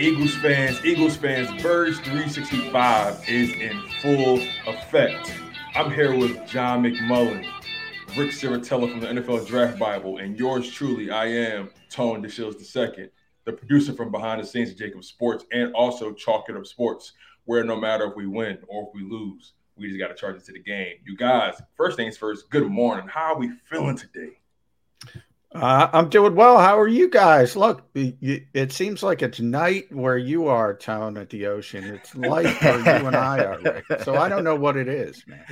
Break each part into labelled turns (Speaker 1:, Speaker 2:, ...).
Speaker 1: Eagles fans, Eagles fans, Birds 365 is in full effect. I'm here with John McMullen, Rick Serritella from the NFL Draft Bible, and yours truly, I am Tone DeShields II, the producer from behind the scenes of Jacob Sports and also Chalk It Up Sports, where no matter if we win or if we lose, we just got to charge it to the game. You guys, first things first, good morning. How are we feeling today?
Speaker 2: Uh, I'm doing well. How are you guys? Look, it seems like it's night where you are, Tone, at the ocean. It's light where you and I are, Rick. So I don't know what it is, man.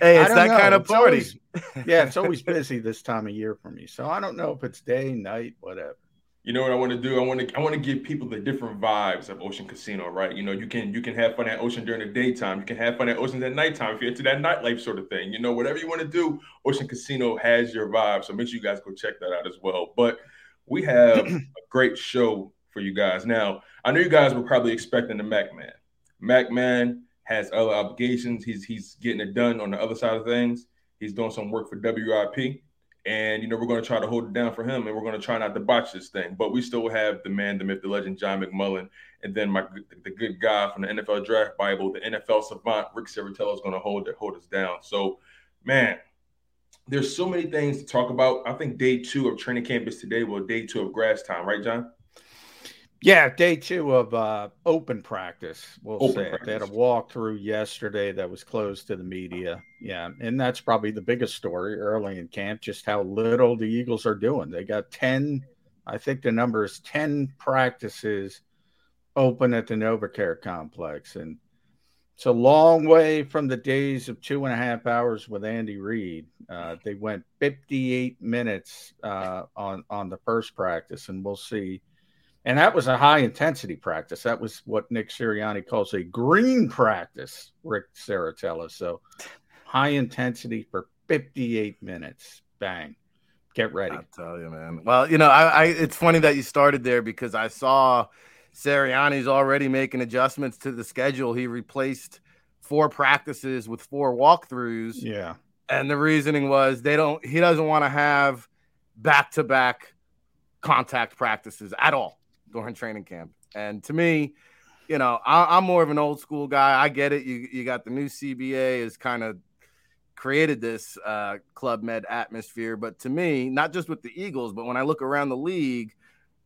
Speaker 3: Hey, it's that
Speaker 2: know.
Speaker 3: kind of party.
Speaker 2: Always, yeah, it's always busy this time of year for me. So I don't know if it's day, night, whatever.
Speaker 1: You know what I want to do? I want to I want to give people the different vibes of Ocean Casino, right? You know, you can you can have fun at Ocean during the daytime. You can have fun at Ocean at nighttime if you're into that nightlife sort of thing. You know, whatever you want to do, Ocean Casino has your vibe. So make sure you guys go check that out as well. But we have a great show for you guys. Now, I know you guys were probably expecting the Mac Man. Mac Man has other obligations. He's he's getting it done on the other side of things. He's doing some work for WIP. And you know, we're going to try to hold it down for him, and we're going to try not to botch this thing. But we still have the man, the myth, the legend, John McMullen, and then my the good guy from the NFL Draft Bible, the NFL savant, Rick Serritella, is going to hold it, hold us down. So, man, there's so many things to talk about. I think day two of training camp is today. Well, day two of grass time, right, John?
Speaker 2: Yeah, day two of uh, open practice. We'll
Speaker 1: Open
Speaker 2: say
Speaker 1: practice.
Speaker 2: they had a walkthrough yesterday that was closed to the media. Yeah, and that's probably the biggest story early in camp. Just how little the Eagles are doing. They got ten. I think the number is ten practices open at the NovaCare complex, and it's a long way from the days of two and a half hours with Andy Reid. Uh, they went 58 minutes uh, on on the first practice, and we'll see. And that was a high intensity practice. That was what Nick Sirianni calls a green practice, Rick Serritella. So high intensity for 58 minutes. Bang. Get ready.
Speaker 3: I tell you, man. Well, you know, I, I it's funny that you started there because I saw Sirianni's already making adjustments to the schedule. He replaced four practices with four walkthroughs.
Speaker 2: Yeah.
Speaker 3: And the reasoning was they don't he doesn't want to have back to back contact practices at all during training camp. And to me, you know, I, I'm more of an old school guy. I get it. You you got the new CBA is kind of created this uh, club med atmosphere, but to me, not just with the Eagles, but when I look around the league,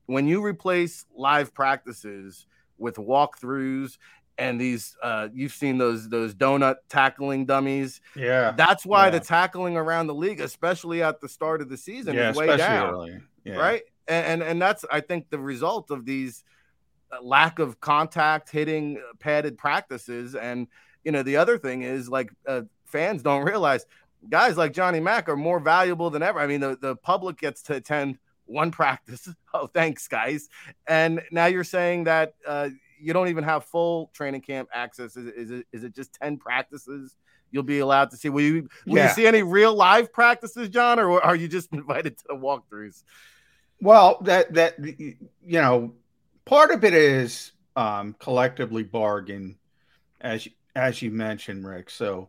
Speaker 3: when you replace live practices with walkthroughs and these uh, you've seen those those donut tackling dummies
Speaker 2: Yeah.
Speaker 3: that's why
Speaker 2: Yeah.
Speaker 3: the tackling around the league especially at the start of the season
Speaker 2: yeah,
Speaker 3: is way down
Speaker 2: early. Yeah.
Speaker 3: right and, and and that's i think the result of these uh, lack of contact hitting uh, padded practices. And you know the other thing is like uh, fans don't realize guys like johnny mack are more valuable than ever. I mean the, the public gets to attend one practice. Oh thanks guys. And now you're saying that uh, you don't even have full training camp access. Is, it- is it is it just 10 practices you'll be allowed to see? Will you will
Speaker 2: Yeah.
Speaker 3: you see any real live practices john or are you just invited to the walkthroughs
Speaker 2: Well, that that you know, part of it is um, collectively bargain, as as you mentioned, Rick. So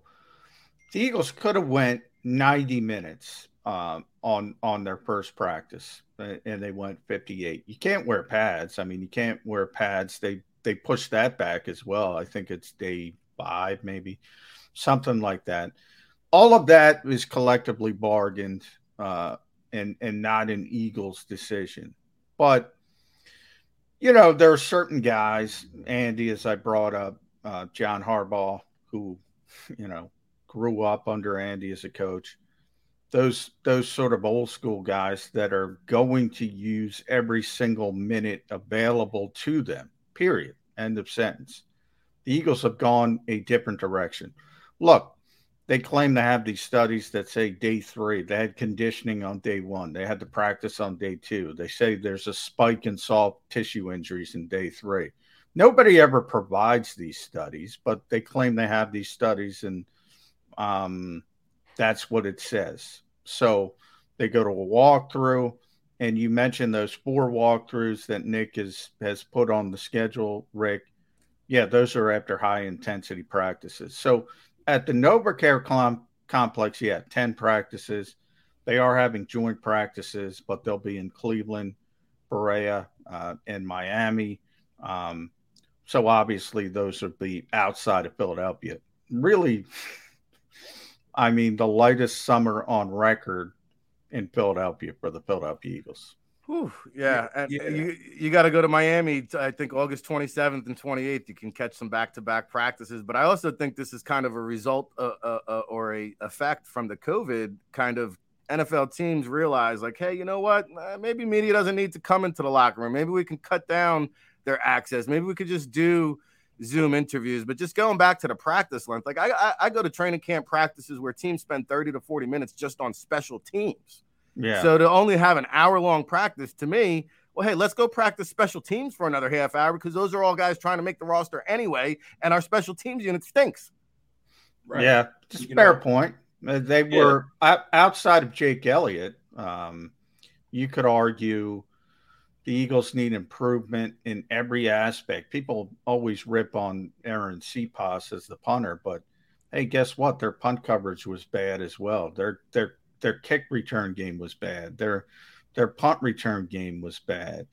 Speaker 2: the Eagles could have went 90 minutes um, on on their first practice, and they went 58. You can't wear pads. I mean, you can't wear pads. They they pushed that back as well. I think it's day five, maybe something like that. All of that is collectively bargained uh, and and not an Eagles decision. But you know, there are certain guys, Andy, as I brought up, uh, John Harbaugh, who you know grew up under Andy as a coach. Those those sort of old school guys that are going to use every single minute available to them. Period. End of sentence. The Eagles have gone a different direction. Look, they claim to have these studies that say day three. They had conditioning on day one. They had to practice on day two. They say there's a spike in soft tissue injuries in day three. Nobody ever provides these studies, but they claim they have these studies, and um, that's what it says. So they go to a walkthrough, and you mentioned those four walkthroughs that Nick has has put on the schedule, Rick. Yeah, those are after high intensity practices. So at the NovaCare com- complex, yeah, 10 practices. They are having joint practices, but they'll be in Cleveland, Berea, uh, and Miami. Um, so obviously, those would be outside of Philadelphia. Really, I mean, the lightest summer on record in Philadelphia for the Philadelphia Eagles.
Speaker 3: Whew, yeah, and yeah. you you got to go to Miami. I think August 27th and 28th. You can catch some back-to-back practices, but I also think this is kind of a result uh, uh, uh, or a effect from the COVID kind of NFL teams realize, like, hey, you know what? Uh, maybe media doesn't need to come into the locker room. Maybe we can cut down their access. Maybe we could just do Zoom interviews. But just going back to the practice length, like I, I, I go to training camp practices where teams spend 30 to 40 minutes just on special teams
Speaker 2: yeah.
Speaker 3: So to only have an hour long practice to me, well, hey, let's go practice special teams for another half hour because those are all guys trying to make the roster anyway, and our special teams unit stinks.
Speaker 2: Right. Yeah, just fair know. point. Uh, they were yeah. outside of Jake Elliott. Um, you could argue the Eagles need improvement in every aspect. People always rip on Arryn Siposs as the punter, but hey, guess what? Their punt coverage was bad as well. Their their their kick return game was bad. Their their punt return game was bad.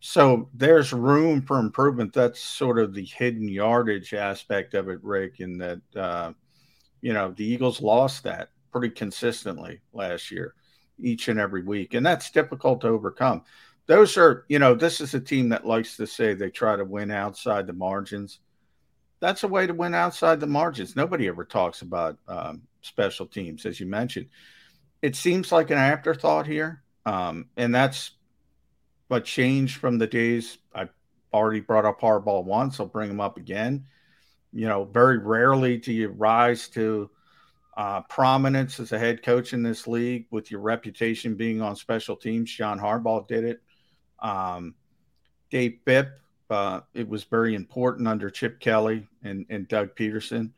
Speaker 2: So there's room for improvement. That's sort of the hidden yardage aspect of it, Rick, in that uh, you know the Eagles lost that pretty consistently last year, each and every week, and that's difficult to overcome. Those are, you know, this is a team that likes to say they try to win outside the margins. That's a way to win outside the margins. Nobody ever talks about um, special teams, as you mentioned it seems like an afterthought here. Um, and that's what changed from the days I already brought up Harbaugh once. I'll bring him up again. You know, very rarely do you rise to uh, prominence as a head coach in this league with your reputation being on special teams. John Harbaugh did it. Um, Dave Fipp, uh, it was very important under Chip Kelly and, and Doug Pederson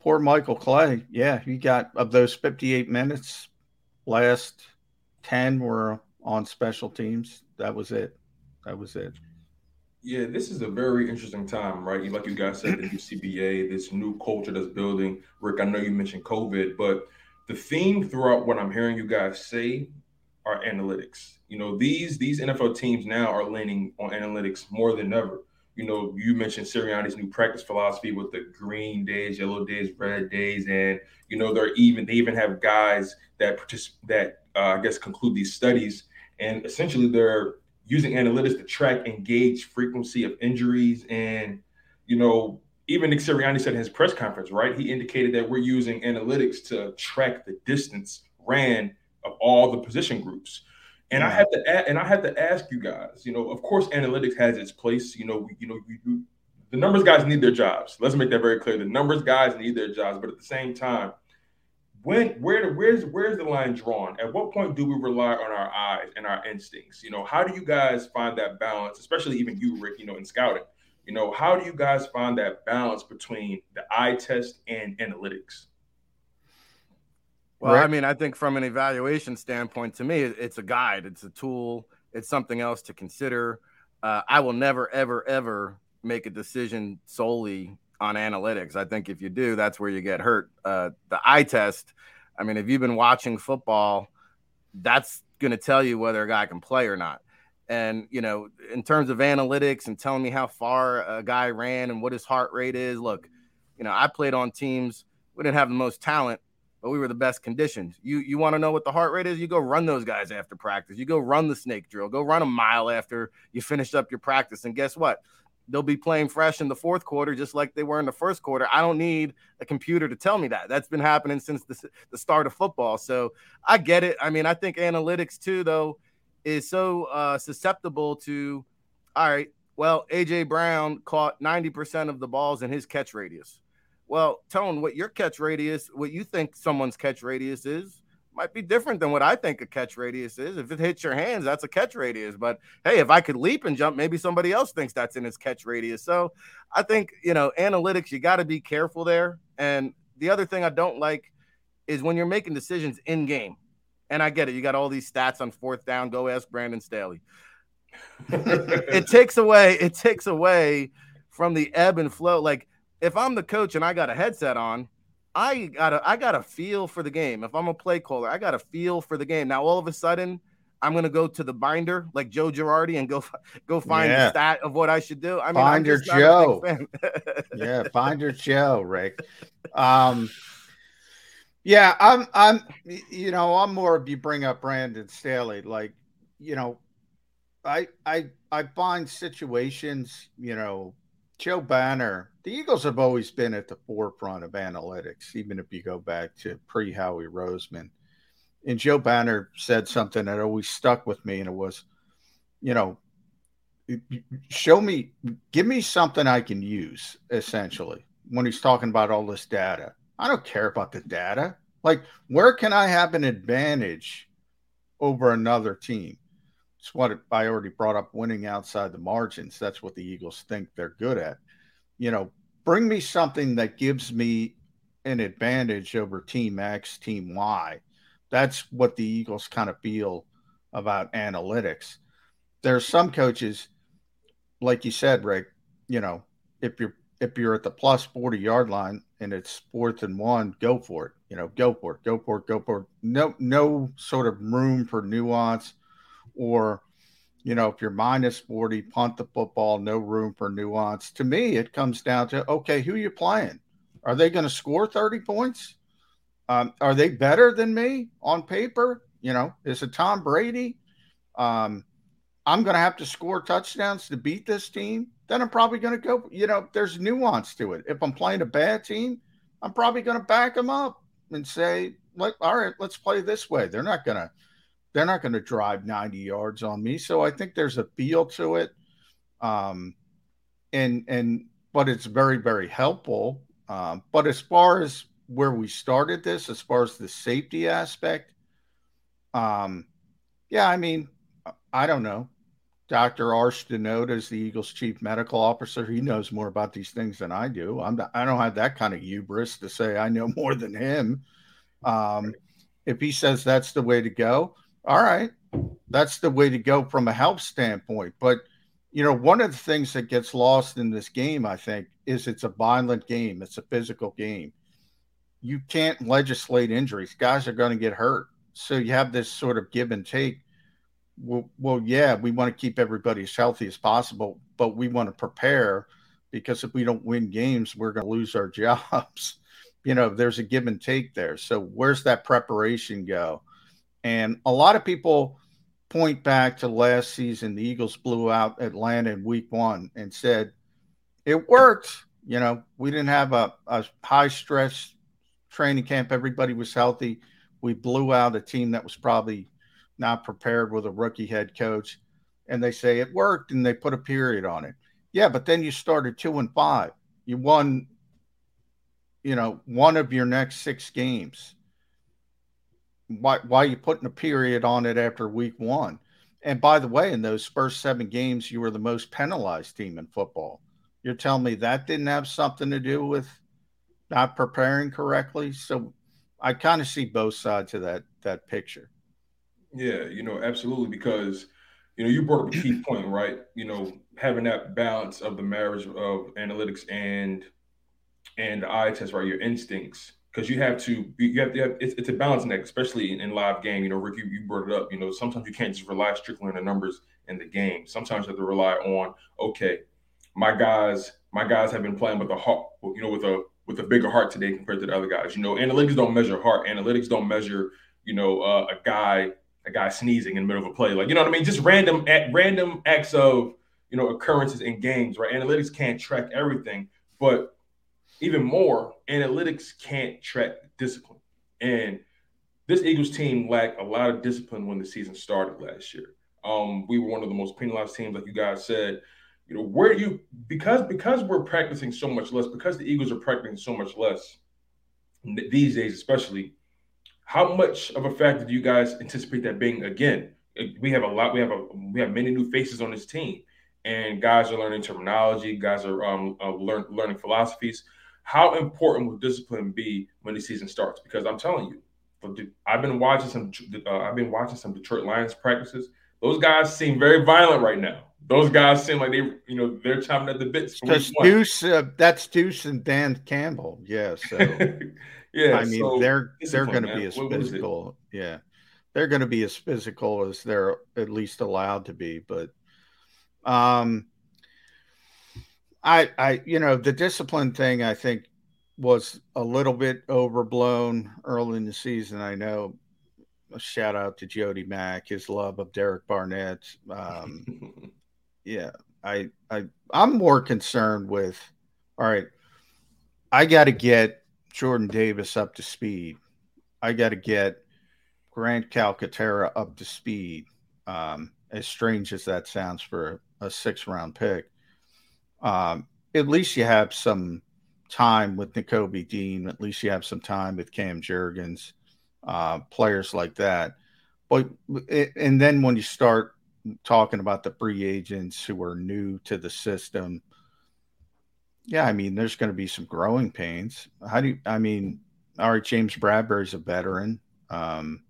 Speaker 2: poor Michael Clay. Yeah, he got of those 58 minutes, last 10 were on special teams. That was it. That was it.
Speaker 1: Yeah, this is a very interesting time, right? Like you guys said, the new CBA, this new culture that's building. Rick, I know you mentioned COVID, but the theme throughout what I'm hearing you guys say are analytics. You know, these these NFL teams now are leaning on analytics more than ever you know, you mentioned Sirianni's new practice philosophy with the green days, yellow days, red days, and you know they're even they even have guys that participate that uh, I guess conclude these studies, and essentially they're using analytics to track and gauge frequency of injuries, and you know even Nick Sirianni said in his press conference, right? He indicated that we're using analytics to track the distance ran of all the position groups. And I have to and I have to ask you guys, you know, of course, analytics has its place. You know, you know, you, you, the numbers guys need their jobs. Let's make that very clear. The numbers guys need their jobs, but at the same time, when where where's where's the line drawn? At what point do we rely on our eyes and our instincts? You know, how do you guys find that balance, especially even you, Rick? You know, in scouting, you know, how do you guys find that balance between the eye test and analytics?
Speaker 3: Well. I mean, I think from an evaluation standpoint, to me, it's a guide, it's a tool, it's something else to consider. Uh, I will never, ever, ever make a decision solely on analytics. I think if you do, that's where you get hurt. Uh, the eye test, I mean, if you've been watching football, that's going to tell you whether a guy can play or not. And, you know, in terms of analytics and telling me how far a guy ran and what his heart rate is, look, you know, I played on teams, we didn't have the most talent, but we were the best conditioned. You you want to know what the heart rate is? You go run those guys after practice. You go run the snake drill. Go run a mile after you finish up your practice. And guess what? They'll be playing fresh in the fourth quarter, just like they were in the first quarter. I don't need a computer to tell me that. That's been happening since the, the start of football. So I get it. I mean, I think analytics too, though, is so uh, susceptible to. All right, well, AJ Brown caught 90% of the balls in his catch radius. Well, Tone, what your catch radius, what you think someone's catch radius is, might be different than what I think a catch radius is. If it hits your hands, that's a catch radius. But hey, if I could leap and jump, maybe somebody else thinks that's in his catch radius. So I think, you know, analytics, you got to be careful there. And the other thing I don't like is when you're making decisions in game. And I get it. You got all these stats on fourth down. Go ask Brandon Staley. it takes away, it takes away from the ebb and flow. Like if I'm the coach and I got a headset on, I gotta I gotta feel for the game. If I'm a play caller, I got a feel for the game. Now all of a sudden, I'm gonna go to the binder like Joe Girardi and go go find yeah. the stat of what I should do. I mean,
Speaker 2: Binder Joe. yeah, Binder Joe, Rick. Um, yeah, I'm I'm you know I'm more of you bring up Brandon Staley like you know I I I find situations you know Joe Banner, the Eagles have always been at the forefront of analytics, even if you go back to pre Howie Roseman. And Joe Banner said something that always stuck with me, and it was, you know, show me, give me something I can use, essentially, when he's talking about all this data. I don't care about the data. Like, where can I have an advantage over another team? It's what I already brought up winning outside the margins. That's what the Eagles think they're good at. You know, bring me something that gives me an advantage over team X, team Y. That's what the Eagles kind of feel about analytics. There's some coaches, like you said, Rick, you know, if you're if you're at the plus 40 yard line and it's fourth and one, go for it. You know, go for it, go for it, go for it. No, no sort of room for nuance or you know, if you're minus 40, punt the football, no room for nuance. To me, it comes down to okay, who you playing? Are they going to score 30 points? Um, are they better than me on paper? You know, is it Tom Brady? Um, I'm going to have to score touchdowns to beat this team. Then I'm probably going to go, you know, there's nuance to it. If I'm playing a bad team, I'm probably going to back them up and say, all right, let's play this way. They're not going to they're not going to drive 90 yards on me. So I think there's a feel to it. Um, and, and, but it's very, very helpful. Um, but as far as where we started this, as far as the safety aspect, um, yeah, I mean, I don't know. Dr. Arsh Dhanota is the Eagles chief medical officer. He knows more about these things than I do. I'm not, I don't have that kind of hubris to say I know more than him. Um, if he says that's the way to go, all right, that's the way to go from a health standpoint. But you know, one of the things that gets lost in this game, I think, is it's a violent game. It's a physical game. You can't legislate injuries. Guys are going to get hurt. So you have this sort of give and take. Well, well, yeah, we want to keep everybody as healthy as possible, but we want to prepare because if we don't win games, we're going to lose our jobs. you know, there's a give and take there. So where's that preparation go? And a lot of people point back to last season. The Eagles blew out Atlanta in week one and said, it worked. You know, we didn't have a, a high stress training camp. Everybody was healthy. We blew out a team that was probably not prepared with a rookie head coach. And they say it worked and they put a period on it. Yeah, but then you started two and five. You won, you know, one of your next six games why why are you putting a period on it after week one? And by the way, in those first seven games, you were the most penalized team in football. You're telling me that didn't have something to do with not preparing correctly? So I kind of see both sides of that that picture.
Speaker 1: Yeah, you know, absolutely, because you know you brought up a key point, right? You know, having that balance of the marriage of analytics and and the eye test, right? Your instincts because you have to you have to have, it's, it's a balancing act, especially in, in, live game. You know, Rick, you, you brought it up. You know, sometimes you can't just rely strictly on the numbers in the game. Sometimes you have to rely on, okay, my guys, my guys have been playing with a heart, you know, with a with a bigger heart today compared to the other guys. You know, analytics don't measure heart. Analytics don't measure, you know, uh, a guy a guy sneezing in the middle of a play, like you know what I mean. Just random at random acts of you know occurrences in games, right? Analytics can't track everything, but even more, analytics can't track discipline. And this Eagles team lacked a lot of discipline when the season started last year. Um, we were one of the most penalized teams, like you guys said. You know, where you because because we're practicing so much less, because the Eagles are practicing so much less these days, especially. How much of a factor do you guys anticipate that being? Again, we have a lot. We have a we have many new faces on this team, and guys are learning terminology. Guys are um, uh, learn, learning philosophies how important will discipline be when the season starts? Because I'm telling you, I've been watching some. Uh, I've been watching some Detroit Lions practices. Those guys seem very violent right now. Those guys seem like they, you know, they're chomping at the bits.
Speaker 2: Because Deuce, uh, that's Deuce and Dan Campbell. Yeah. So, yeah. I mean, so they're they're going to be as what, physical. yeah, they're going to be as physical as they're at least allowed to be. But, um, I, I, you know, the discipline thing I think was a little bit overblown early in the season. I know. A shout out to Jody Mack, his love of Derek Barnett. Um, yeah, I, I, I'm more concerned with. All right, I got to get Jordan Davis up to speed. I got to get Grant Calcaterra up to speed. Um, as strange as that sounds for a, a six round pick um, at least you have some time with Nakobe Dean. At least you have some time with Cam Jurgens, uh, players like that. But and then when you start talking about the free agents who are new to the system, yeah, I mean, there's going to be some growing pains. How do you? I mean, all right, James Bradberry's a veteran. Um,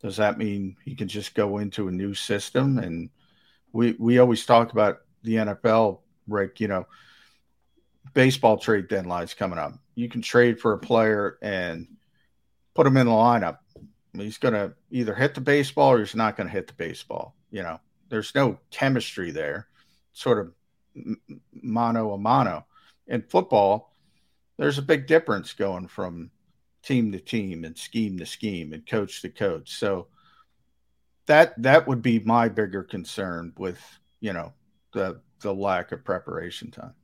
Speaker 2: does that mean he can just go into a new system? And we we always talk about the NFL Rick, you know, baseball trade deadline's coming up. You can trade for a player and put him in the lineup. He's going to either hit the baseball or he's not going to hit the baseball. You know, there's no chemistry there, sort of mano a mano. In football, there's a big difference going from team to team and scheme to scheme and coach to coach. So that that would be my bigger concern with you know the the lack of preparation time.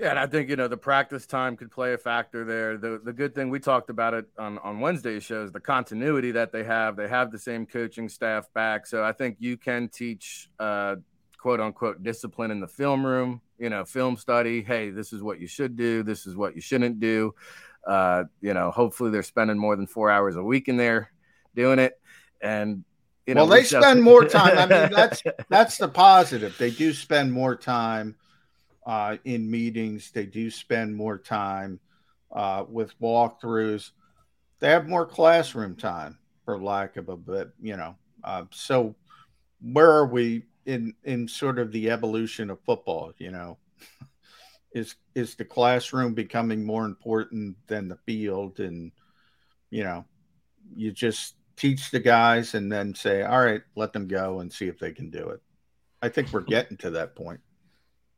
Speaker 3: Yeah, and I think you know the practice time could play a factor there. The the good thing we talked about it on on Wednesday shows the continuity that they have. They have the same coaching staff back, so I think you can teach uh, quote unquote discipline in the film room. You know, film study. Hey, this is what you should do. This is what you shouldn't do. Uh, you know, hopefully they're spending more than four hours a week in there doing it, and
Speaker 2: you know, well, they spend more time. I mean, that's that's the positive. They do spend more time uh, in meetings. They do spend more time uh, with walkthroughs. They have more classroom time, for lack of a bit. You know, uh, so where are we in in sort of the evolution of football? You know, is is the classroom becoming more important than the field? And you know, you just teach the guys and then say, all right, let them go and see if they can do it. I think we're getting to that point.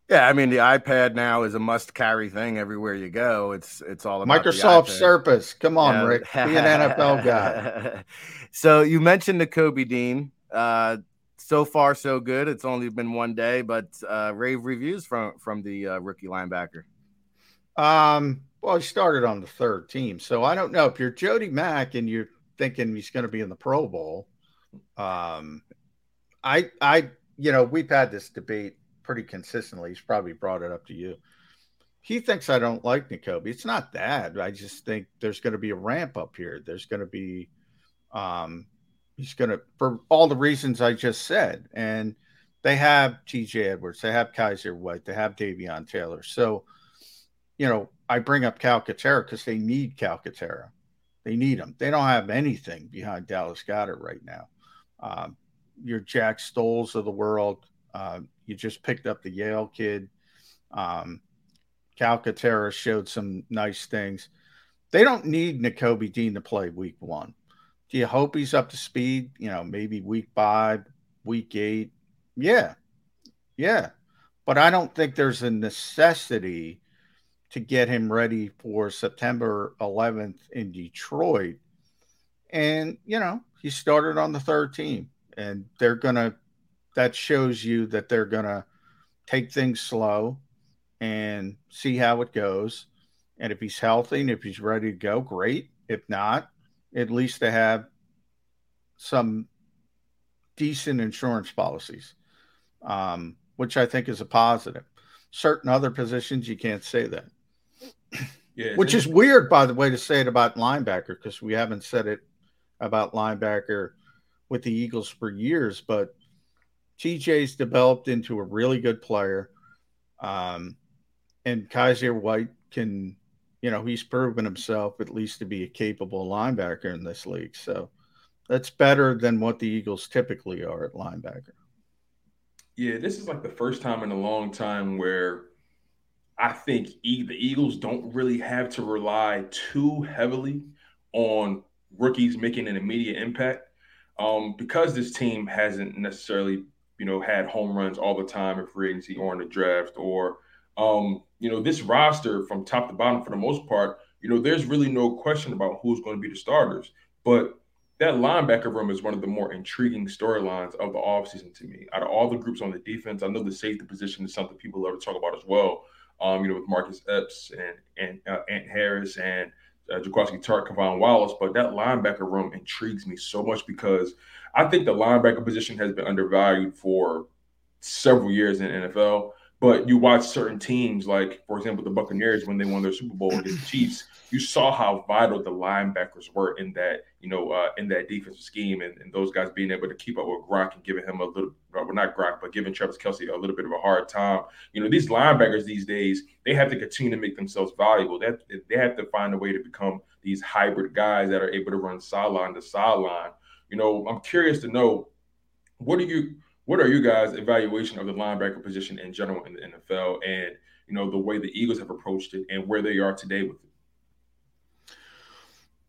Speaker 3: Yeah, I mean the iPad now is a must-carry thing everywhere you go. It's it's all
Speaker 2: about Microsoft Surface. Come on, yeah. Rick, be an NFL guy.
Speaker 3: so you mentioned Nakobe Dean. Uh, so far, so good. It's only been one day, but uh, rave reviews from from the uh, rookie linebacker.
Speaker 2: Um, well, he started on the third team, so I don't know if you're Jody Mack and you're thinking he's going to be in the Pro Bowl. Um, I, I, you know, we've had this debate pretty consistently. He's probably brought it up to you. He thinks I don't like Nakobe. It's not that. I just think there's going to be a ramp up here. There's going to be, um, he's going to for all the reasons I just said, and they have T.J. Edwards, they have Kyzir White, they have Davion Taylor. So, you know, I bring up Calcaterra because they need Calcaterra. They need him. They don't have anything behind Dallas Goedert right now. Um, your Jack Stolls of the world. Uh, you just picked up the Yale kid. Um, Calcaterra showed some nice things. they don't need Nakobe Dean to play week one. Do you hope he's up to speed? You know, maybe week five, week eight. Yeah. Yeah. But I don't think there's a necessity to get him ready for September 11th in Detroit. And, you know, he started on the third team, and they're going to, that shows you that they're going to take things slow and see how it goes. And if he's healthy and if he's ready to go, great. If not, at least they have some decent insurance policies, um, which I think is a positive. Certain other positions, you can't say that. Yeah, which is weird, by the way, to say it about linebacker because we haven't said it about linebacker with the Eagles for years. But TJ's developed into a really good player. Um, and Kyzir White can, you know, he's proven himself at least to be a capable linebacker in this league. So that's better than what the Eagles typically are at linebacker.
Speaker 1: Yeah, this is like the first time in a long time where I think the Eagles don't really have to rely too heavily on rookies making an immediate impact um, because this team hasn't necessarily, you know, had home runs all the time in free agency or in the draft or, um, you know, this roster from top to bottom for the most part, you know, there's really no question about who's going to be the starters. But that linebacker room is one of the more intriguing storylines of the offseason to me. Out of all the groups on the defense, I know the safety position is something people love to talk about as well. Um, you know, with Marcus Epps and and uh, Ant Harris and uh, Jaquiski Tartt, K'Von Wallace, but that linebacker room intrigues me so much because I think the linebacker position has been undervalued for several years in NFL. But you watch certain teams, like for example the Buccaneers, when they won their Super Bowl against the Chiefs, you saw how vital the linebackers were in that, you know, uh, in that defensive scheme, and, and, those guys being able to keep up with Gronk and giving him a little, well, not Gronk, but giving Travis Kelce a little bit of a hard time. You know, these linebackers these days, they have to continue to make themselves valuable. They have, they have to find a way to become these hybrid guys that are able to run sideline to sideline. You know, I'm curious to know what are you what are you guys' evaluation of the linebacker position in general in the NFL and you know the way the Eagles have approached it and where they are today with it?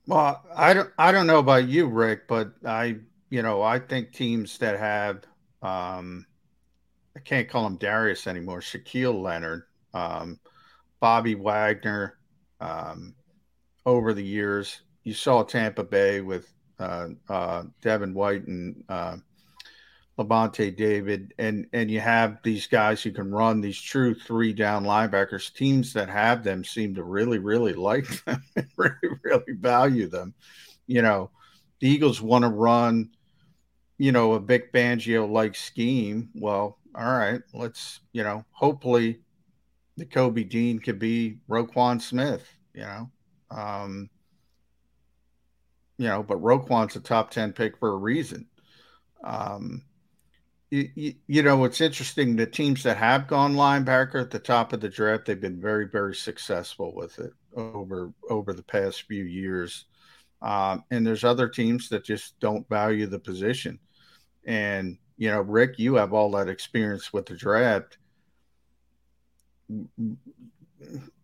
Speaker 2: Well, I don't I don't know about you, Rick, but I you know I think teams that have um, I can't call him Darius anymore, Shaquille Leonard, um, Bobby Wagner, um, over the years. You saw Tampa Bay with uh, uh, Devin White and uh, Lavonte David, and and you have these guys who can run these true three down linebackers. Teams that have them seem to really, really like them, really, really value them. You know, the Eagles want to run, you know, a Vic Fangio like scheme. Well, all right, let's, you know, hopefully Nakobe Dean could be Roquan Smith, you know. Um, you know, but Roquan's a top 10 pick for a reason. Um, you, you, know, it's interesting. The teams that have gone linebacker at the top of the draft, they've been very, very successful with it over over the past few years. Um, and there's other teams that just don't value the position. And you know, Rick, you have all that experience with the draft.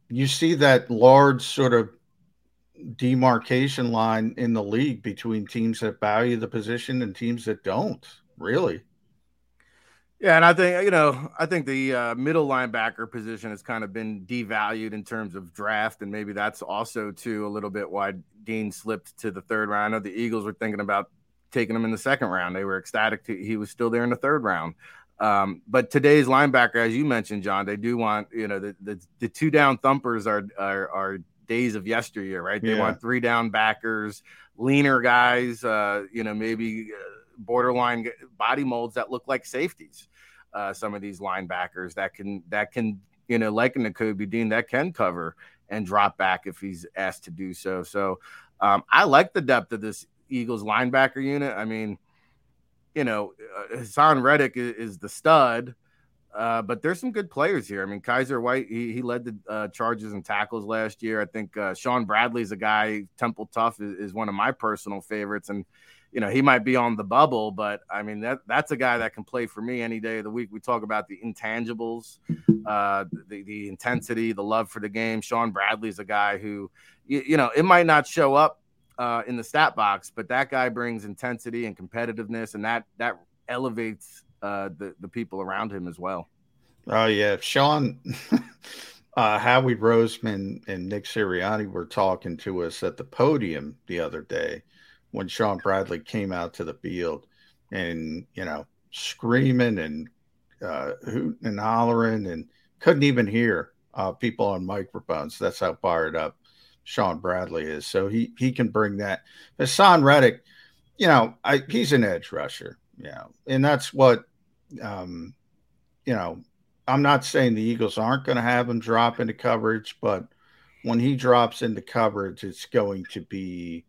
Speaker 2: You see that large sort of demarcation line in the league between teams that value the position and teams that don't. Really.
Speaker 3: Yeah, and I think you know, I think the uh, middle linebacker position has kind of been devalued in terms of draft, and maybe that's also too a little bit why Dean slipped to the third round. I know the Eagles were thinking about taking him in the second round; they were ecstatic to, he was still there in the third round. Um, but today's linebacker, as you mentioned, John, they do want you know the the, the two down thumpers are, are are days of yesteryear, right? They yeah. want three down backers, leaner guys, uh, you know, maybe. Uh, borderline body molds that look like safeties. Uh, some of these linebackers that can that can you know like Kobe Dean that can cover and drop back if he's asked to do so. So um, I like the depth of this Eagles linebacker unit. I mean, you know, uh, Haason Reddick is, is, the stud, Uh, but there's some good players here. I mean, Kyzir White, he, he led the uh, charges and tackles last year. I think uh, Shaun Bradley's a guy, Temple Tough is, is, one of my personal favorites. And, you know, he might be on the bubble, but I mean, that that's a guy that can play for me any day of the week. We talk about the intangibles, uh, the, the intensity, the love for the game. Shaun Bradley's a guy who, you, you know, it might not show up uh, in the stat box, but that guy brings intensity and competitiveness, and that that elevates uh, the the people around him as well.
Speaker 2: Oh yeah, Shaun, uh, Howie Roseman and Nick Sirianni were talking to us at the podium the other day when Shaun Bradley came out to the field, and you know, screaming and uh, hooting and hollering, and couldn't even hear uh, people on microphones. That's how fired up Shaun Bradley is. So he he can bring that. Haason Reddick, you know, I, he's an edge rusher. You know, and that's what um, you know, I'm not saying the Eagles aren't going to have him drop into coverage, but when he drops into coverage, it's going to be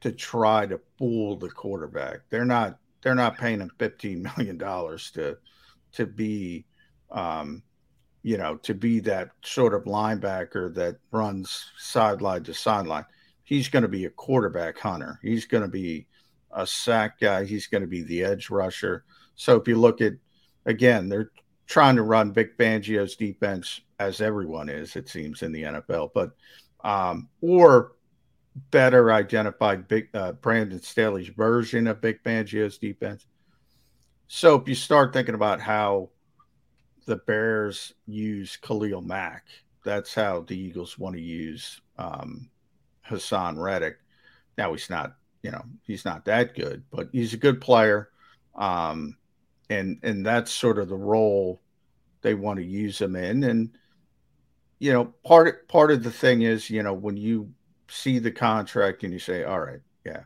Speaker 2: to try to fool the quarterback. They're not they're not paying him 15 million dollars to to be um, you know, to be that sort of linebacker that runs sideline to sideline. He's going to be a quarterback hunter. He's going to be a sack guy. He's going to be the edge rusher. So if you look at again, they're trying to run Vic Fangio's defense as everyone is, it seems, in the NFL, but um, or better identified big uh, Brandon Staley's version of Vic Fangio's defense. So if you start thinking about how the Bears use Khalil Mack, that's how the Eagles want to use um, Haason Reddick. Now he's not, you know, he's not that good, but he's a good player. Um, and and that's sort of the role they want to use him in and you know part part of the thing is you know when you see the contract and you say all right yeah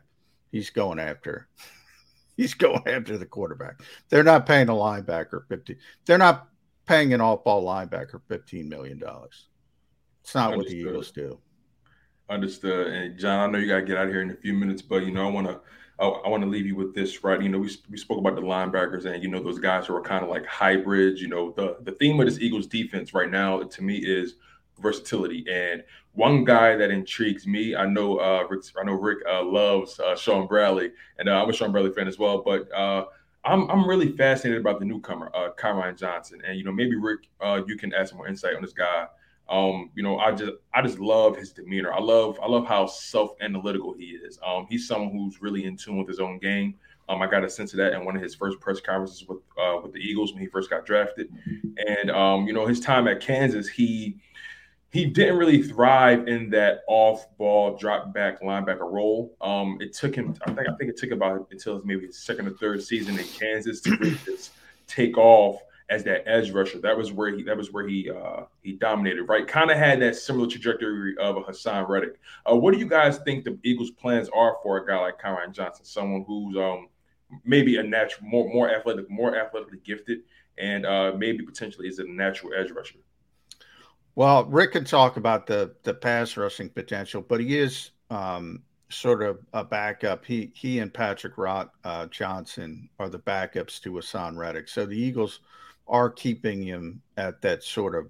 Speaker 2: he's going after he's going after the quarterback they're not paying a linebacker 50 they're not paying an off-ball linebacker 15 million dollars it's not Understood. what the eagles do
Speaker 1: Understood. And John, I know you got to get out of here in a few minutes, but you know, I want to I, I want to leave you with this, right? You know, we, we spoke about the linebackers and, you know, those guys who are kind of like hybrids. You know, the, the theme of this Eagles defense right now to me is versatility. And one guy that intrigues me, I know uh, Rick, I know Rick uh, loves uh, Shaun Bradley, and uh, I'm a Shaun Bradley fan as well. But uh, I'm I'm really fascinated about the newcomer, uh, Kyron Johnson, and you know maybe Rick, uh, you can add some more insight on this guy. Um, you know, I just I just love his demeanor. I love I love how self-analytical he is. Um, he's someone who's really in tune with his own game. Um, I got a sense of that in one of his first press conferences with with the Eagles when he first got drafted. And um, you know, his time at Kansas, he he didn't really thrive in that off-ball drop back linebacker role. Um, it took him, I think, I think it took about until maybe his second or third season in Kansas to really just take off as that edge rusher. That was where he that was where he uh, he dominated. Right, kind of had that similar trajectory of a Haason Reddick. Uh, what do you guys think the Eagles' plans are for a guy like Kyron Johnson, someone who's um, maybe a natural, more more athletic, more athletically gifted, and uh, maybe potentially is a natural edge rusher?
Speaker 2: Well, Rick can talk about the the pass rushing potential, but he is um, sort of a backup. He he and Patrick Rott uh, Johnson are the backups to Haason Reddick. So the Eagles are keeping him at that sort of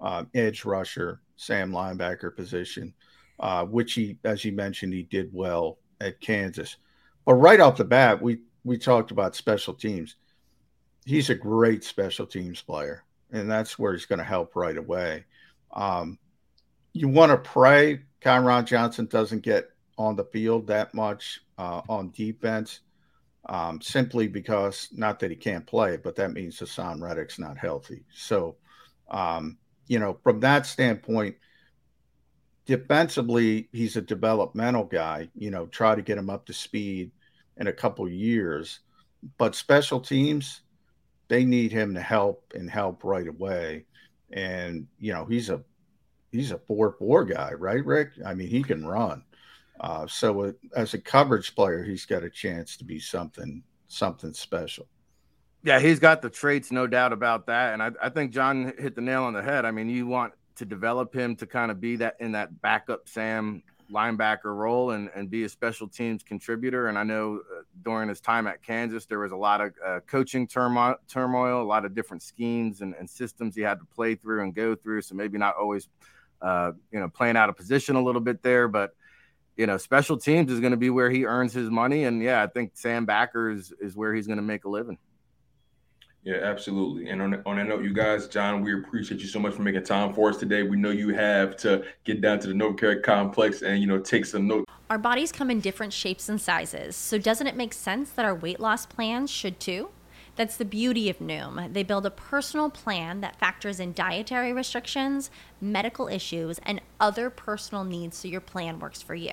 Speaker 2: uh, edge rusher, Sam linebacker position, uh, which he, as you mentioned, he did well at Kansas. But right off the bat, we we talked about special teams. He's a great special teams player, and that's where he's going to help right away. Um, you want to pray Kyron Johnson doesn't get on the field that much uh, on defense um, simply because not that he can't play, but that means Haason Reddick's not healthy. So, um, you know, from that standpoint, defensively, he's a developmental guy. You know, try to get him up to speed in a couple years. But special teams, they need him to help and help right away. And you know, he's a he's a four four guy, right, Rick? I mean, he can run. Uh, so uh, as a coverage player, he's got a chance to be something something special.
Speaker 3: Yeah, he's got the traits, no doubt about that. And I, I think John hit the nail on the head. I mean, you want to develop him to kind of be that in that backup Sam linebacker role and, and be a special teams contributor. And I know uh, during his time at Kansas, there was a lot of uh, coaching turmoil, turmoil, a lot of different schemes and, and, systems he had to play through and go through. So maybe not always, uh, you know, playing out of position a little bit there, but you know, special teams is going to be where he earns his money. And yeah, I think Sam Backer is, is where he's going to make a living.
Speaker 1: Yeah, absolutely. And on, on that note, you guys, John, we appreciate you so much for making time for us today. We know you have to get down to the NovaCare complex and, you know, take some notes.
Speaker 4: Our bodies come in different shapes and sizes. So doesn't it make sense that our weight loss plans should too? That's the beauty of Noom. They build a personal plan that factors in dietary restrictions, medical issues, and other personal needs so your plan works for you.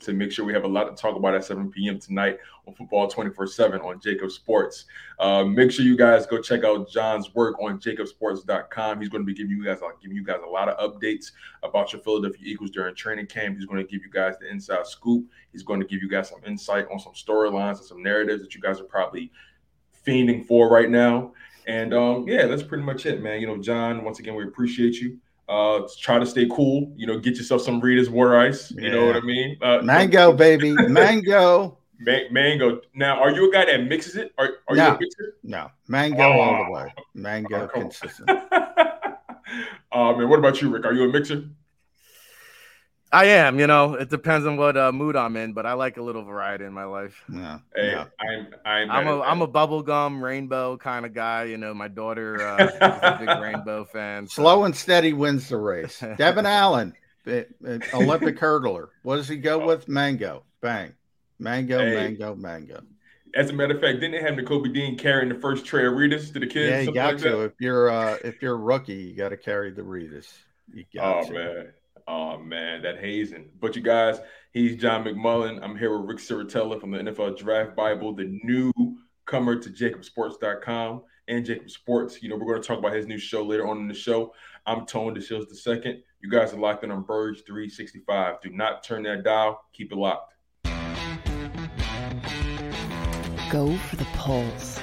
Speaker 1: to make sure we have a lot to talk about at 7 p.m. tonight on Football 24 7 on JAKIB Sports. Uh, make sure you guys go check out John's work on jakibsports.com. He's going to be giving you guys, I'll you guys a lot of updates about your Philadelphia Eagles during training camp. He's going to give you guys the inside scoop. He's going to give you guys some insight on some storylines and some narratives that you guys are probably fiending for right now. And um, yeah, that's pretty much it, man. You know, John, once again, we appreciate you. Uh, try to stay cool. You know, get yourself some Rita's water ice. You yeah. know what I mean?
Speaker 2: Uh, mango, baby, mango.
Speaker 1: Ma- mango. Now, are you a guy that mixes it? Are, are no. you a mixer?
Speaker 2: No, mango oh. all the way. Mango oh, consistent.
Speaker 1: um, and what about you, Rick? Are you a mixer?
Speaker 3: I am, you know, it depends on what uh, mood I'm in, but I like a little variety in my life.
Speaker 2: Yeah.
Speaker 1: Hey, yeah. I'm I'm
Speaker 3: I'm a I'm a bubblegum rainbow kind of guy. You know, my daughter uh, is a big rainbow fan.
Speaker 2: So. Slow and steady wins the race. Devin Allen, Olympic hurdler. What does he go with? Mango. Bang. Mango, hey. mango, mango.
Speaker 1: As a matter of fact, didn't they have Nakobe Dean carrying the first tray of Ritas to the kids?
Speaker 2: Yeah, you got like to. That? If you're uh if you're a rookie, you got to carry the Ritas. You got
Speaker 1: oh
Speaker 2: to.
Speaker 1: man. Oh man, that hazing. But you guys, he's John McMullen. I'm here with Rick Serritella from the NFL Draft Bible, the newcomer to JAKIBSports.com and JAKIB Sports. You know, we're going to talk about his new show later on in the show. I'm Tone DeShields the second. You guys are locked in on Birds 365. Do not turn that dial. Keep it locked.
Speaker 5: Go for the pulls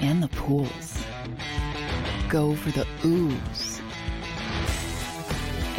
Speaker 5: and the pools. Go for the oohs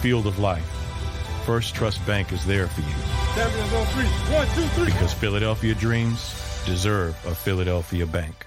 Speaker 6: Field of life, First Trust Bank is there for you. One, two, three. Because Philadelphia dreams deserve a Philadelphia bank.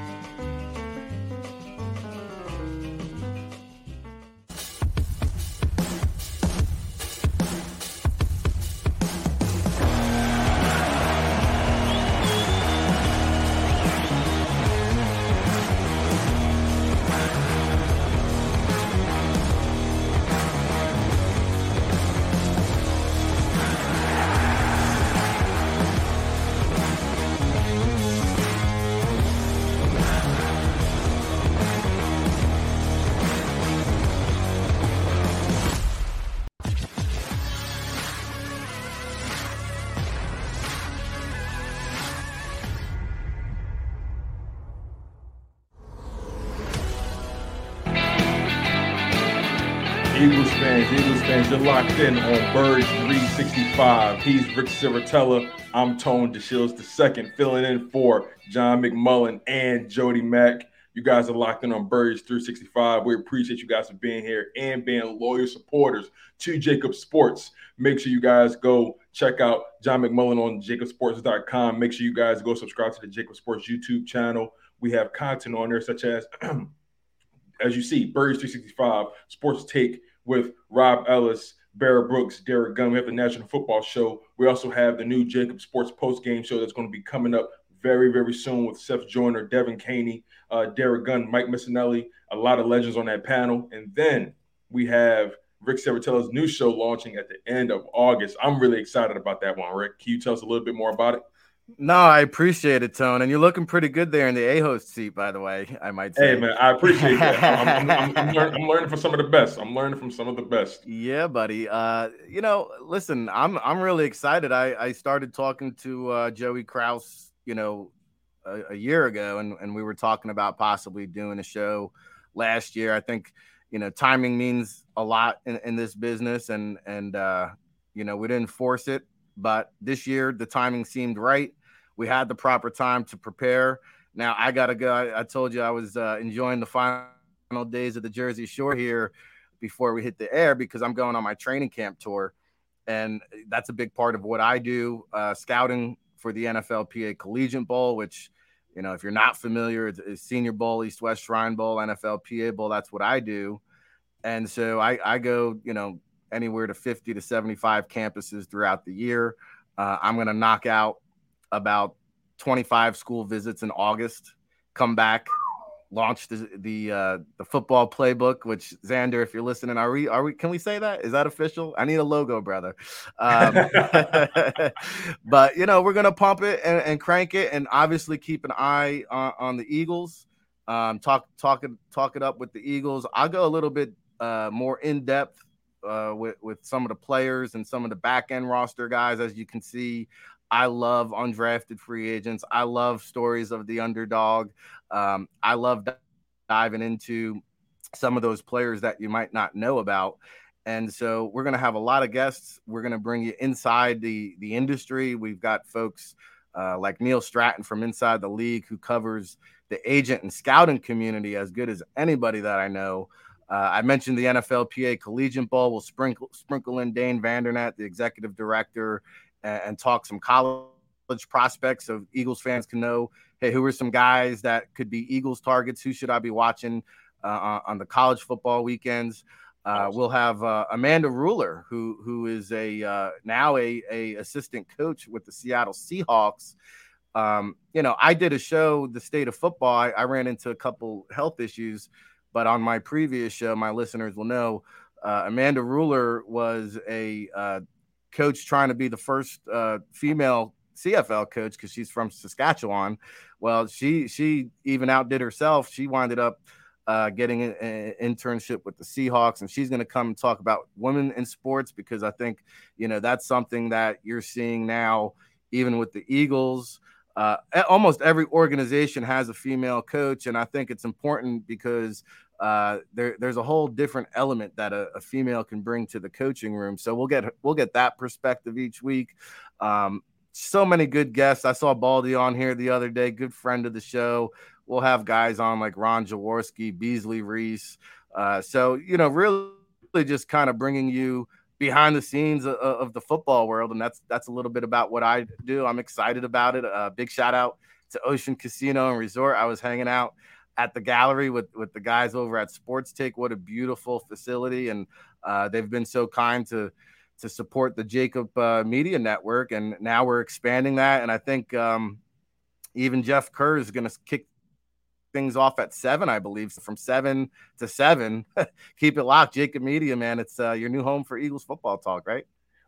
Speaker 1: Locked in on Birds 365. He's Rick Serritella. I'm Tone DeShields II, filling in for John McMullen and Jody Mack. You guys are locked in on Birds 365. We appreciate you guys for being here and being loyal supporters to JAKIB Sports. Make sure you guys go check out John McMullen on jakibsports.com. Make sure you guys go subscribe to the JAKIB Sports YouTube channel. We have content on there such as as you see, Birds 365, Sports Take with Rob Ellis, Barrett Brooks, Derek Gunn. We have the National Football Show. We also have the new JAKIB Sports Post Game Show that's going to be coming up very, very soon with Seth Joyner, Devin Caney, uh, Derek Gunn, Mike Missanelli, a lot of legends on that panel. And then we have Rick Serritella's new show launching at the end of August. I'm really excited about that one, Rick. Can you tell us a little bit more about it?
Speaker 3: No, I appreciate it, Tone, and you're looking pretty good there in the A host seat, by the way. I might say.
Speaker 1: Hey, man, I appreciate that. I'm, I'm, I'm, learning, I'm, learning, from some of the best. I'm learning from some of the best.
Speaker 3: Yeah, buddy. Uh, you know, listen, I'm I'm really excited. I I started talking to uh, Joey Kraus, you know, a, a year ago, and and we were talking about possibly doing a show last year. I think you know timing means a lot in, in this business, and and uh, you know we didn't force it but this year the timing seemed right. We had the proper time to prepare. Now I gotta go. I, I told you I was uh, enjoying the final days of the Jersey Shore here before we hit the air because I'm going on my training camp tour, and that's a big part of what I do. Uh, scouting for the NFLPA Collegiate Bowl, which you know if you're not familiar, it's, Senior Bowl, East West Shrine Bowl, NFLPA Bowl. That's what I do, and so I, I go you know anywhere to 50 to 75 campuses throughout the year. Uh, I'm going to knock out about 25 school visits in August. Come back, launch the the uh, the football playbook. Which Xander, if you're listening, are we are we? Can we say that? Is that official? I need a logo, brother. Um, but you know, we're gonna pump it and, and, crank it, and obviously keep an eye on, on the Eagles. Um, talk talk talk it up with the Eagles. I'll go a little bit uh, more in depth uh, with with some of the players and some of the back end roster guys. As you can see, I love undrafted free agents. I love stories of the underdog. Um, I love diving into some of those players that you might not know about. And so we're going to have a lot of guests. We're going to bring you inside the the industry. We've got folks uh, like Neil Stratton from Inside the League who covers the agent and scouting community as good as anybody that I know. Uh, I mentioned the NFLPA Collegiate Bowl. We'll sprinkle sprinkle in Dane Vandernet, the executive director, and, and, talk some college prospects so Eagles fans can know, hey, who are some guys that could be Eagles targets? Who should I be watching uh, on the college football weekends? Uh, we'll have uh, Amanda Ruller, who who is a uh, now a, a assistant coach with the Seattle Seahawks. Um, you know, I did a show, the state of football. I, I ran into a couple health issues but on my previous show, my listeners will know uh, Amanda Ruller was a uh, coach trying to be the first uh, female CFL coach because she's from Saskatchewan. Well, she she even outdid herself. She winded up uh, getting an, an, internship with the Seahawks, and she's going to come and talk about women in sports because I think you know that's something that you're seeing now, even with the Eagles uh, almost every organization has a female coach, and I think it's important because uh, there, there's a whole different element that a, a, female can bring to the coaching room. So we'll get we'll get that perspective each week. Um, so many good guests. I saw Baldy on here the other day, good friend of the show. we'll have guys on like Ron Jaworski, Beasley Reece. Uh, so you know, really just kind of bringing you behind the scenes of, of, the football world, and that's that's a little bit about what I do. I'm excited about it. Uh, big shout out to Ocean Casino and Resort. I was hanging out at the gallery with with the guys over at Sports Take. What a beautiful facility, and uh, they've been so kind to to support the JAKIB uh, Media Network, and now we're expanding that. And I think um, even Jeff Kerr is going to kick things off at seven, I believe. So from seven to seven, keep it locked. JAKIB Media, man, it's uh, your new home for Eagles football talk, right?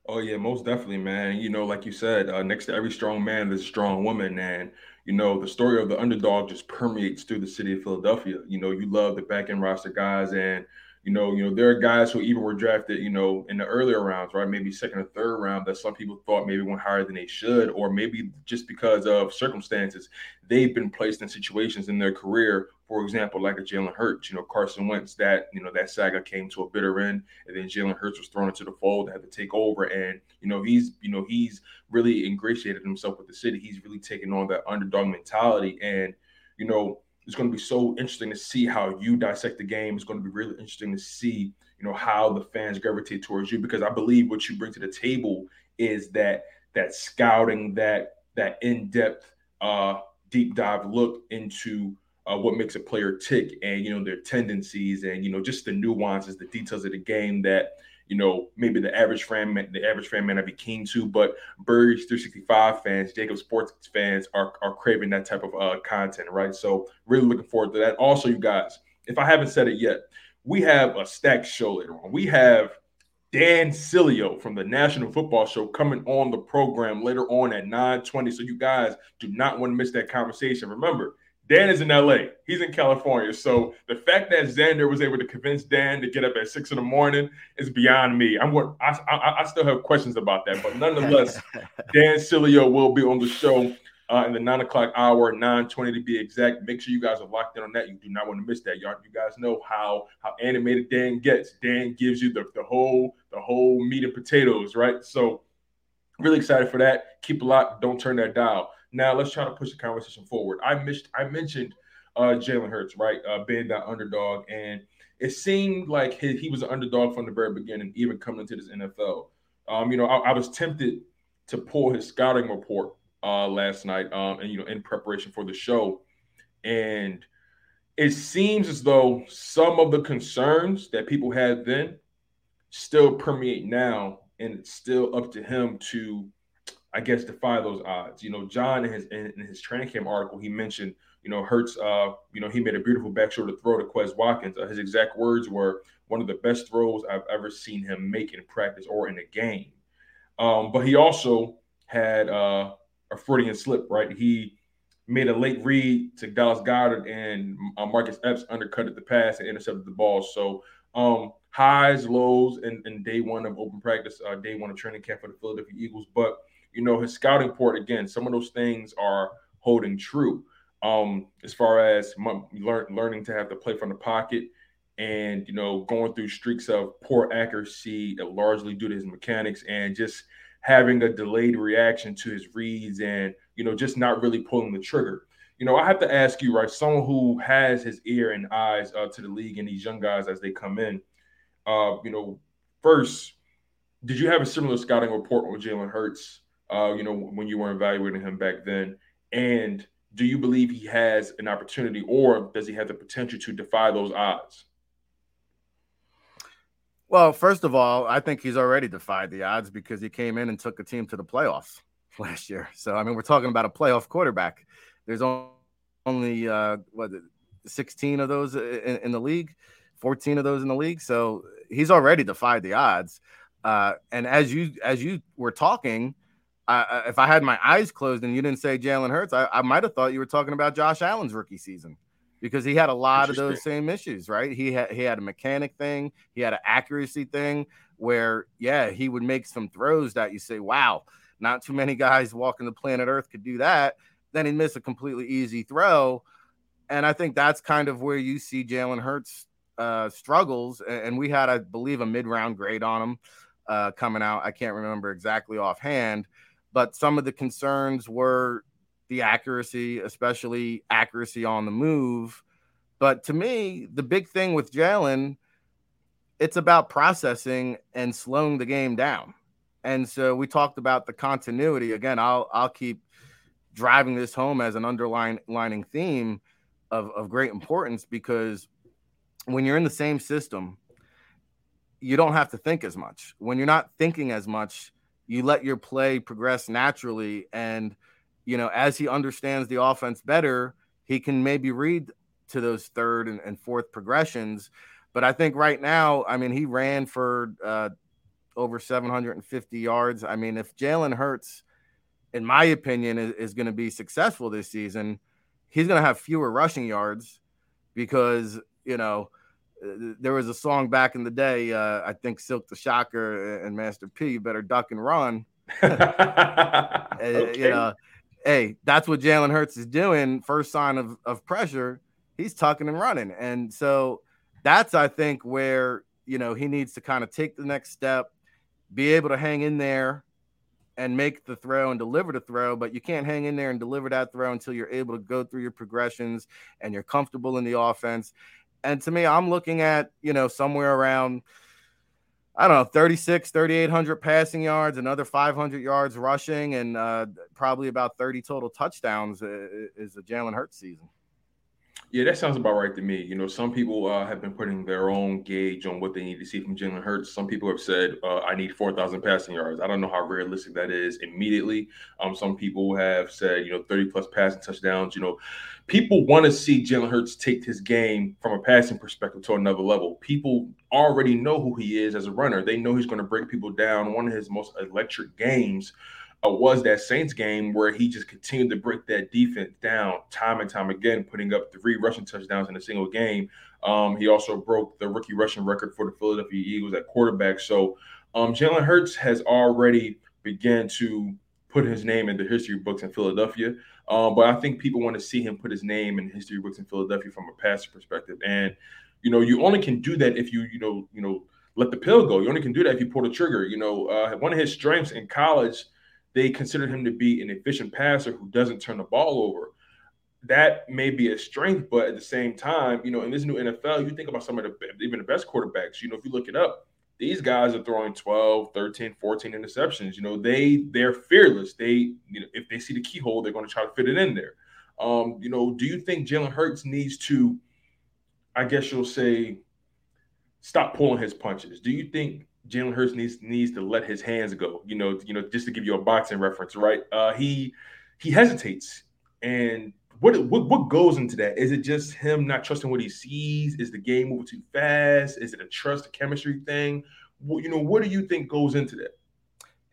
Speaker 1: Oh yeah, most definitely, man. You know, like you said, uh, next to every strong man, there's a strong woman, and you know the story of the underdog just permeates through the city of Philadelphia. You know, you love the back end roster guys, and you know, you know, there are guys who even were drafted, you know, in the earlier rounds, right? Maybe second or third round that some people thought maybe went higher than they should, or maybe just because of circumstances, they've been placed in situations in their career, for example, like a Jalen Hurts, you know, Carson Wentz, that, you know, that saga came to a bitter end, and then Jalen Hurts was thrown into the fold, had to take over. And, you know, he's, you know, he's really ingratiated himself with the city. He's really taken on that underdog mentality. And, you know, it's going to be so interesting to see how you dissect the game. It's going to be really interesting to see, you know, how the fans gravitate towards you because I believe what you bring to the table is that that scouting, that that in-depth, uh, deep dive look into uh, what makes a player tick and you know their tendencies and you know just the nuances, the details of the game that you know, maybe the average fan, the average fan may not be keen to, but Birds 365 fans, JAKIB Sports fans are, are craving that type of uh, content, right? So really looking forward to that. Also, you guys, if I haven't said it yet, we have a stacked show later on. We have Dan Sileo from the National Football Show coming on the program later on at 9:20. So you guys do not want to miss that conversation. Remember, Dan is in LA. He's in California. So the fact that Xander was able to convince Dan to get up at six in the morning is beyond me. I'm what I, I, I, still have questions about that, but nonetheless, Dan Sileo will be on the show uh, in the nine o'clock hour, nine twenty to be exact. Make sure you guys are locked in on that. You do not want to miss that. Y'all, you guys know how how animated Dan gets. Dan gives you the the whole the whole meat and potatoes, right? So really excited for that. Keep a lock. Don't turn that dial. Now let's try to push the conversation forward. I missed I mentioned uh, Jalen Hurts, right, uh, being that underdog, and it seemed like he, he was an underdog from the very beginning, even coming into this NFL. Um, you know, I, I, was tempted to pull his scouting report uh, last night, um, and you know, in preparation for the show, and it seems as though some of the concerns that people had then still permeate now, and it's still up to him to I guess, defy those odds. You know, John in his in, his training camp article, he mentioned, you know, Hurts, uh, you know, he made a beautiful back shoulder throw to Quez Watkins. Uh, his exact words were one of the best throws I've ever seen him make in practice or in a game. Um, but he also had uh, a Freudian slip, right? He made a late read to Dallas Goedert, and uh, Marcus Epps undercutted the pass and intercepted the ball. So um, highs, lows, and, and day one of open practice, uh, day one of training camp for the Philadelphia Eagles. But you know, his scouting report again, some of those things are holding true. Um, as far as learn, learning to have to play from the pocket and you know going through streaks of poor accuracy largely due to his mechanics and just having a delayed reaction to his reads and you know just not really pulling the trigger you know i have to ask you right someone who has his ear and eyes uh, to the league and these young guys as they come in uh, you know first did you have a similar scouting report on jalen hurts uh, you know, when you were evaluating him back then? And do you believe he has an opportunity or does he have the potential to defy those odds?
Speaker 3: Well, first of all, I think he's already defied the odds because he came in and took a team to the playoffs last year. So, I mean, we're talking about a playoff quarterback. There's only, uh, what, 16 of those in, in the league, 14 of those in the league. So he's already defied the odds. Uh, and as you as you were talking, I, if I had my eyes closed and you didn't say Jalen Hurts, I, I might have thought you were talking about Josh Allen's rookie season because he had a lot of those same issues, right? He had he had a mechanic thing, he had an accuracy thing where yeah, he would make some throws that you say, wow, not too many guys walking the planet Earth could do that. Then he'd miss a completely easy throw, and I think that's kind of where you see Jalen Hurts uh, struggles. And we had, I believe, a mid round grade on him uh, coming out. I can't remember exactly offhand but some of the concerns were the accuracy, especially accuracy on the move. But to me, the big thing with Jalen, it's about processing and slowing the game down. And so we talked about the continuity. Again, I'll I'll keep driving this home as an underlining theme of, of great importance because when you're in the same system, you don't have to think as much. When you're not thinking as much, you let your play progress naturally. And, you know, as he understands the offense better, he can maybe read to those third and, and fourth progressions. But I think right now, I mean, he ran for uh, over 750 yards. I mean, if Jalen Hurts, in my opinion, is, is going to be successful this season, he's going to have fewer rushing yards because, you know, there was a song back in the day. Uh, I think Silk the Shocker and Master P, you better duck and run. okay. You know, hey, that's what Jalen Hurts is doing. First sign of, of pressure, he's tucking and running. And so that's, I think, where, you know, he needs to kind of take the next step, be able to hang in there and make the throw and deliver the throw, but you can't hang in there and deliver that throw until you're able to go through your progressions and you're comfortable in the offense. And to me, I'm looking at, you know, somewhere around, I don't know, 36, 3,800 passing yards, another 500 yards rushing, and uh, probably about 30 total touchdowns uh, is a Jalen Hurts season.
Speaker 1: Yeah, that sounds about right to me. You know, some people uh, have been putting their own gauge on what they need to see from Jalen Hurts. Some people have said, uh, I need 4,000 passing yards. I don't know how realistic that is immediately. Um, some people have said, you know, 30 plus passing touchdowns. You know, people want to see Jalen Hurts take his game from a passing perspective to another level. People already know who he is as a runner, they know he's going to break people down. One of his most electric games was that Saints game where he just continued to break that defense down time and time again, putting up three rushing touchdowns in a single game. Um, he also broke the rookie rushing record for the Philadelphia Eagles at quarterback. So um, Jalen Hurts has already began to put his name in the history books in Philadelphia. Um, but I think people want to see him put his name in history books in Philadelphia from a passer perspective. And you know, you only can do that if you you know you know let the pill go. You only can do that if you pull the trigger. You know, uh, one of his strengths in college they consider him to be an efficient passer who doesn't turn the ball over. That may be a strength, but at the same time, you know, in this new NFL, you think about some of the even the best quarterbacks. You know, if you look it up, these guys are throwing 12, 13, 14 interceptions. You know, they they're fearless. They, you know, if they see the keyhole, they're going to try to fit it in there. Um, you know, do you think Jalen Hurts needs to, I guess you'll say, stop pulling his punches? Do you think Jalen Hurts needs needs to let his hands go. You know, you know, just to give you a boxing reference, right? Uh, he he hesitates, and what what what goes into that? Is it just him not trusting what he sees? Is the game moving too fast? Is it a trust, chemistry thing? What, you know, what do you think goes into that?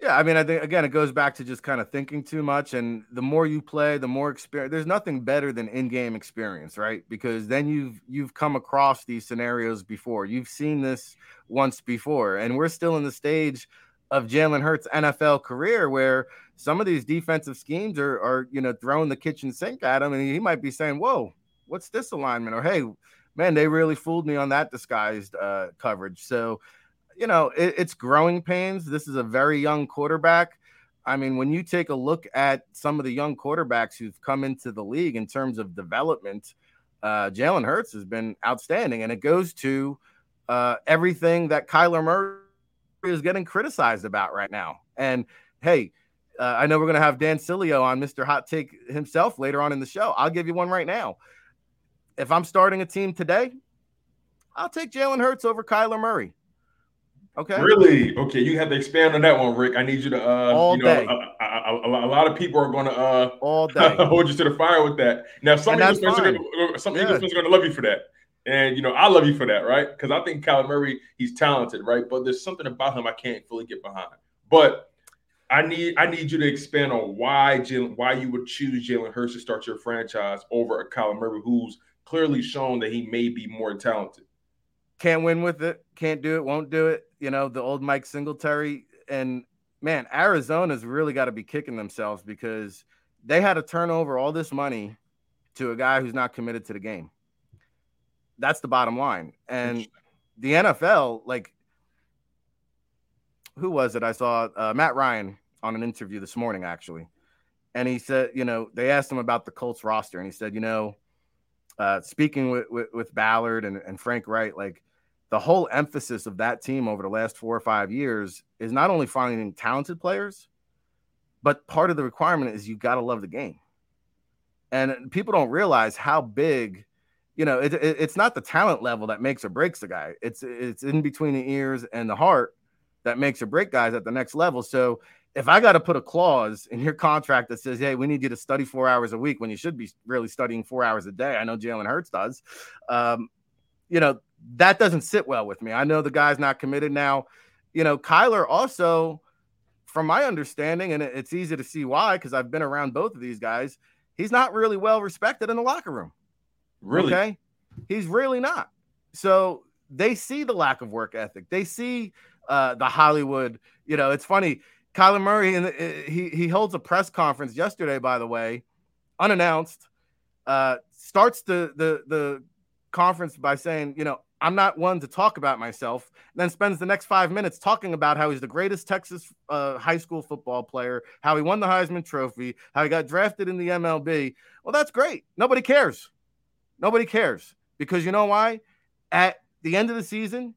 Speaker 3: Yeah, I mean, I think again, it goes back to just kind of thinking too much. And the more you play, the more experience. There's nothing better than in-game experience, right? Because then you've you've come across these scenarios before. You've seen this once before, and we're still in the stage of Jalen Hurts' NFL career where some of these defensive schemes are are you know throwing the kitchen sink at him, and he might be saying, "Whoa, what's this alignment?" or "Hey, man, they really fooled me on that disguised uh, coverage." So you know, it, it's growing pains. This is a very young quarterback. I mean, when you take a look at some of the young quarterbacks who've come into the league in terms of development, uh, Jalen Hurts has been outstanding, and it goes to uh, everything that Kyler Murray is getting criticized about right now. And hey, uh, I know we're going to have Dan Sileo on Mr. Hot Take himself later on in the show. I'll give you one right now. If I'm starting a team today, I'll take Jalen Hurts over Kyler Murray. Okay.
Speaker 1: Really? Okay. You have to expand on that one, Rick. I need you to. Uh,
Speaker 3: All
Speaker 1: you know,
Speaker 3: day.
Speaker 1: A, a, a, a, lot of people are going to uh,
Speaker 3: all day
Speaker 1: hold you to the fire with that. Now, some Eagles fans, are gonna, some yeah. Eagles fans are going to love you for that, and you know I love you for that, right? Because I think Kyler Murray, he's talented, right? But there's something about him I can't fully get behind. But I need I need you to expand on why Jalen, why you would choose Jalen Hurts to start your franchise over a Kyler Murray, who's clearly shown that he may be more talented.
Speaker 3: Can't win with it. Can't do it. Won't do it. You know, the old Mike Singletary. And man, Arizona's really got to be kicking themselves because they had to turn over all this money to a guy who's not committed to the game. That's the bottom line. And the NFL, like, who was it? I saw uh, Matt Ryan on an interview this morning, actually. and he said, you know, they asked him about the Colts roster, and he said, you know, uh, speaking with, with, with Ballard and, and Frank Reich, like the whole emphasis of that team over the last four or five years is not only finding talented players, but part of the requirement is you got to love the game. And people don't realize how big, you know, it, it, it's not the talent level that makes or breaks the guy. It's it's in between the ears and the heart that makes or break guys at the next level. So if I got to put a clause in your contract that says, "Hey, we need you to study four hours a week," when you should be really studying four hours a day, I know Jalen Hurts does. Um, you know that doesn't sit well with me. I know the guy's not committed now. You know, Kyler also, from my understanding, and it's easy to see why because I've been around both of these guys. He's not really well respected in the locker room.
Speaker 1: Really?
Speaker 3: Okay. He's really not. So they see the lack of work ethic. They see uh, the Hollywood. You know, it's funny. Kyler Murray and he he holds a press conference yesterday, by the way, unannounced. Uh, starts the the the conference by saying, you know, I'm not one to talk about myself. Then spends the next five minutes talking about how he's the greatest Texas uh, high school football player, how he won the Heisman Trophy, how he got drafted in the MLB. Well, that's great. Nobody cares. Nobody cares because you know why? At the end of the season,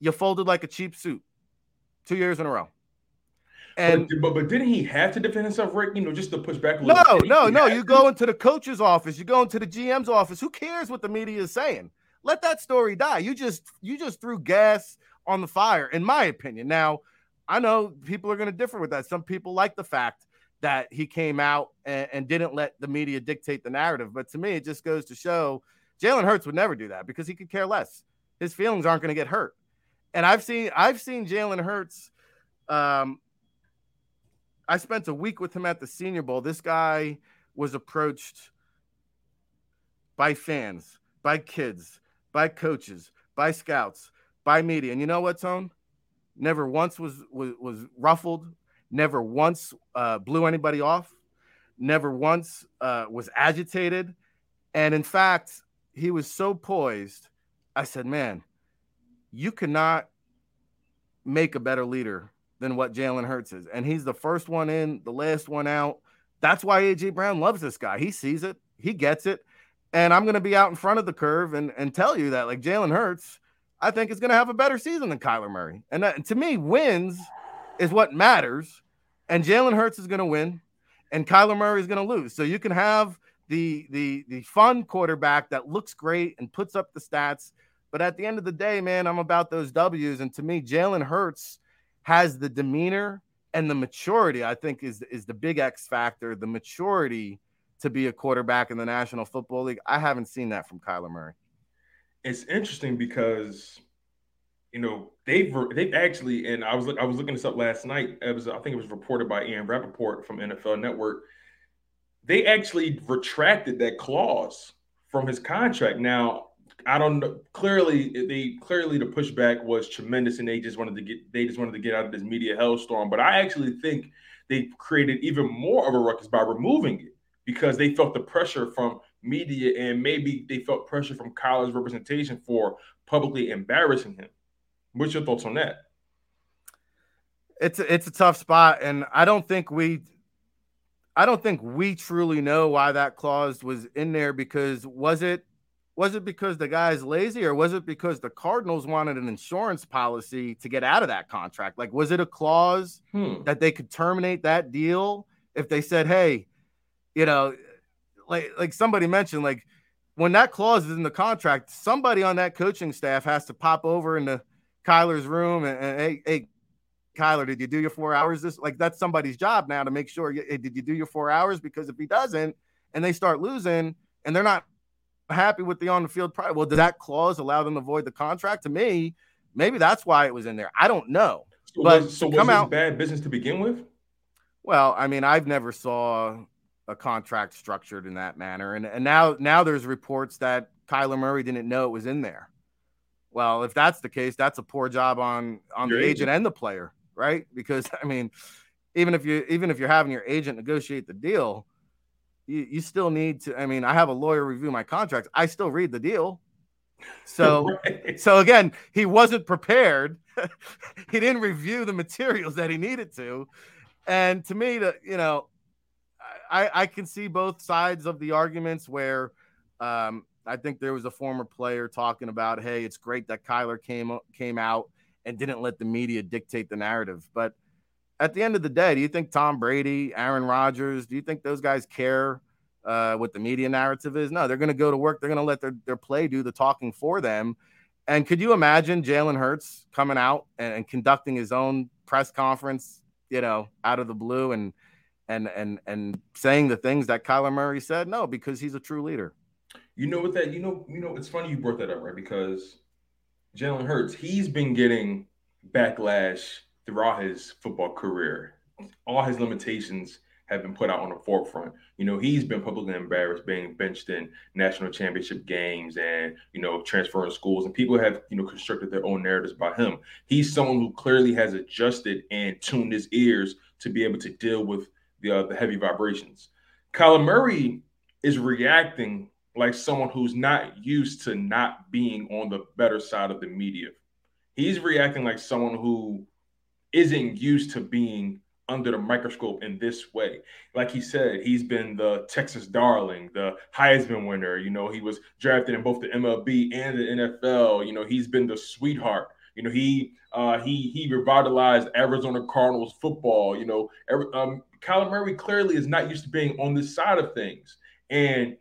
Speaker 3: you folded like a cheap suit, two years in a row.
Speaker 1: And but, but, but didn't he have to defend himself, Rick? You know, just to push back a
Speaker 3: little. No,
Speaker 1: bit?
Speaker 3: no, no. You go into the coach's office, you go into the GM's office. Who cares what the media is saying? Let that story die. You just you just threw gas on the fire, in my opinion. Now, I know people are going to differ with that. Some people like the fact that he came out and, and didn't let the media dictate the narrative. But to me, it just goes to show Jalen Hurts would never do that because he could care less. His feelings aren't going to get hurt. And I've seen I've seen Jalen Hurts um, I spent a week with him at the Senior Bowl. This guy was approached by fans, by kids, by coaches, by scouts, by media. And you know what, Tone? Never once was was, was ruffled. Never once uh, blew anybody off. Never once uh, was agitated. And in fact, he was so poised. I said, "Man, you cannot make a better leader than what Jalen Hurts is. And he's the first one in, the last one out. That's why AJ Brown loves this guy. He sees it, he gets it. And I'm going to be out in front of the curve and, and tell you that, like Jalen Hurts, I think is going to have a better season than Kyler Murray. And that, to me, wins is what matters. And Jalen Hurts is going to win, and Kyler Murray is going to lose. So you can have the the the fun quarterback that looks great and puts up the stats. But at the end of the day, man, I'm about those W's. And to me, Jalen Hurts has the demeanor and the maturity, I think, is is the big X factor. The maturity to be a quarterback in the National Football League. I haven't seen that from Kyler Murray.
Speaker 1: It's interesting because you know they've they've actually, and I was I was looking this up last night. It was I think it was reported by Ian Rapoport from NFL Network. They actually retracted that clause from his contract. Now I don't know. Clearly, they clearly the pushback was tremendous, and they just wanted to get they just wanted to get out of this media hellstorm. But I actually think they created even more of a ruckus by removing it because they felt the pressure from media, and maybe they felt pressure from college representation for publicly embarrassing him. What's your thoughts on that?
Speaker 3: It's a, it's a tough spot, and I don't think we I don't think we truly know why that clause was in there because was it was it because the guy's lazy or was it because the Cardinals wanted an insurance policy to get out of that contract? Like, was it a clause hmm. that they could terminate that deal if they said, hey, you know, like like somebody mentioned, like when that clause is in the contract, somebody on that coaching staff has to pop over into Kyler's room and, and hey, hey, Kyler, did you do your four hours? This like that's somebody's job now to make sure. Hey, did you do your four hours? Because if he doesn't, and they start losing, and they're not happy with the on the field. Well, does that clause allow them to void the contract? To me, maybe that's why it was in there. I don't know.
Speaker 1: So but was, so was out, bad business to begin with?
Speaker 3: Well, I mean, I've never saw a contract structured in that manner, and and now now there's reports that Kyler Murray didn't know it was in there. Well, if that's the case, that's a poor job on on your the agent. agent and the player, right? Because I mean, even if you even if you're having your agent negotiate the deal, you, you still need to. I mean, I have a lawyer review my contracts. I still read the deal. So, right. so again, he wasn't prepared. he didn't review the materials that he needed to. And to me, to you know, I, I can see both sides of the arguments where um, I think there was a former player talking about, hey, it's great that Kyler came came out and didn't let the media dictate the narrative. But at the end of the day, do you think Tom Brady, Aaron Rodgers, do you think those guys care uh, what the media narrative is? No, they're going to go to work. They're going to let their, their play do the talking for them. And could you imagine Jalen Hurts coming out and, and conducting his own press conference, you know, out of the blue and and and and saying the things that Kyler Murray said? No, because he's a true leader.
Speaker 1: You know what that you know, you know, it's funny you brought that up, right? Because Jalen Hurts, he's been getting backlash throughout his football career. All his limitations have been put out on the forefront. You know, he's been publicly embarrassed being benched in national championship games and, you know, transferring schools. And people have, you know, constructed their own narratives about him. He's someone who clearly has adjusted and tuned his ears to be able to deal with the, uh, the heavy vibrations. Kyler Murray is reacting like someone who's not used to not being on the better side of the media. He's reacting like someone who isn't used to being under the microscope in this way. Like he said, he's been the Texas darling, the Heisman winner. You know, he was drafted in both the MLB and the NFL. You know, he's been the sweetheart. You know, he uh, he he revitalized Arizona Cardinals football. You know, every, um, Kyler Murray clearly is not used to being on this side of things, and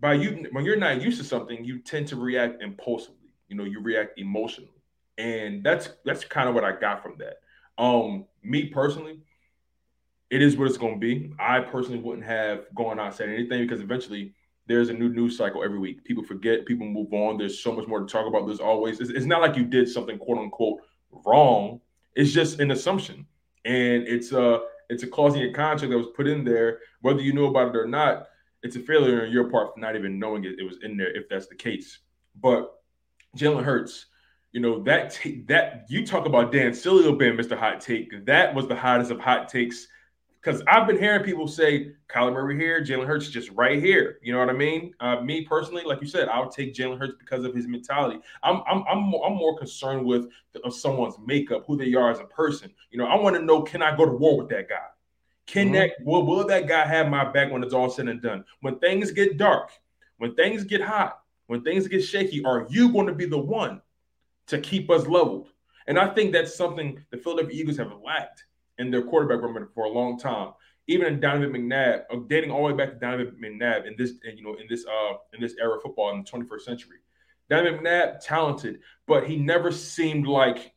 Speaker 1: by you when you're not used to something, you tend to react impulsively. You know, you react emotionally, and that's that's kind of what I got from that. Um, me personally, it is what it's going to be. I personally wouldn't have gone out said anything because eventually there's a new news cycle every week. People forget, people move on. There's so much more to talk about. There's always, it's, it's not like you did something quote unquote wrong. It's just an assumption. And it's a, it's a clause in your contract that was put in there. Whether you know about it or not, it's a failure on your part for not even knowing it, it was in there if that's the case. But Jalen Hurts, you know that t- that you talk about Dan Sileo being Mr. Hot Take. That was the hottest of hot takes because I've been hearing people say Kyler Murray here, Jalen Hurts just right here. You know what I mean? Uh, me personally, like you said, I'll take Jalen Hurts because of his mentality. I'm I'm I'm more, I'm more concerned with the, someone's makeup, who they are as a person. You know, I want to know can I go to war with that guy? Can mm-hmm. that will, will that guy have my back when it's all said and done? When things get dark, when things get hot, when things get shaky, are you going to be the one to keep us leveled. And I think that's something the Philadelphia Eagles have lacked in their quarterback room for a long time. Even in Donovan McNabb, dating all the way back to Donovan McNabb in this, you know, in this uh in this era of football in the 21st century. Donovan McNabb, talented, but he never seemed like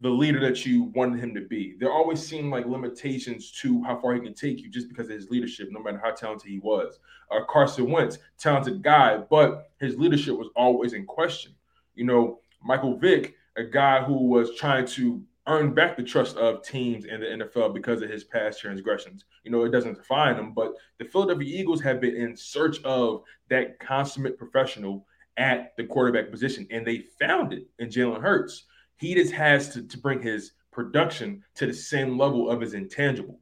Speaker 1: the leader that you wanted him to be. There always seemed like limitations to how far he can take you just because of his leadership, no matter how talented he was. Uh, Carson Wentz, talented guy, but his leadership was always in question. You know, Michael Vick, a guy who was trying to earn back the trust of teams in the NFL because of his past transgressions. You know, it doesn't define him, but the Philadelphia Eagles have been in search of that consummate professional at the quarterback position, and they found it in Jalen Hurts. He just has to, to bring his production to the same level of his intangibles.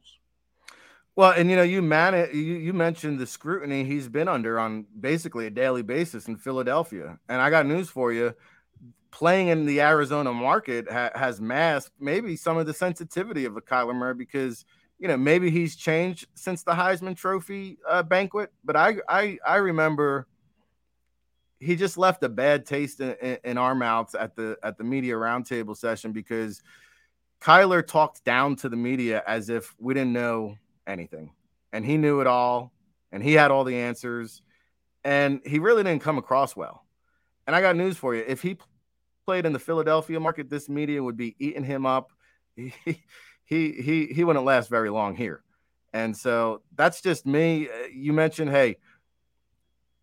Speaker 3: Well, and you know, you man, you, you mentioned the scrutiny he's been under on basically a daily basis in Philadelphia, and I got news for you playing in the Arizona market ha- has masked maybe some of the sensitivity of a Kyler Murray because you know maybe he's changed since the Heisman Trophy uh, banquet, but I I I remember he just left a bad taste in, in, in our mouths at the at the media roundtable session because Kyler talked down to the media as if we didn't know anything, and he knew it all, and he had all the answers, and he really didn't come across well. And I got news for you: if he played in the Philadelphia market, this media would be eating him up. He he he he wouldn't last very long here. And so that's just me. Uh, you mentioned, hey,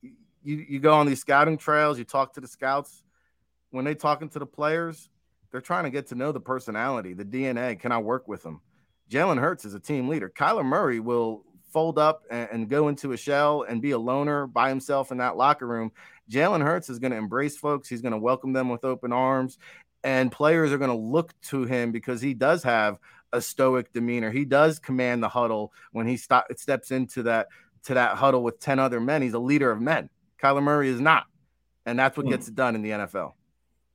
Speaker 3: you, you go on these scouting trails, you talk to the scouts. When they talking to the players, they're trying to get to know the personality, the DNA. Can I work with them? Jalen Hurts is a team leader. Kyler Murray will fold up and, and, go into a shell and be a loner by himself in that locker room. Jalen Hurts is going to embrace folks. He's going to welcome them with open arms, and players are going to look to him because he does have a stoic demeanor. He does command the huddle when he stop, steps into that to that huddle with ten other men. He's a leader of men. Kyler Murray is not, and that's what mm. gets it done in the NFL.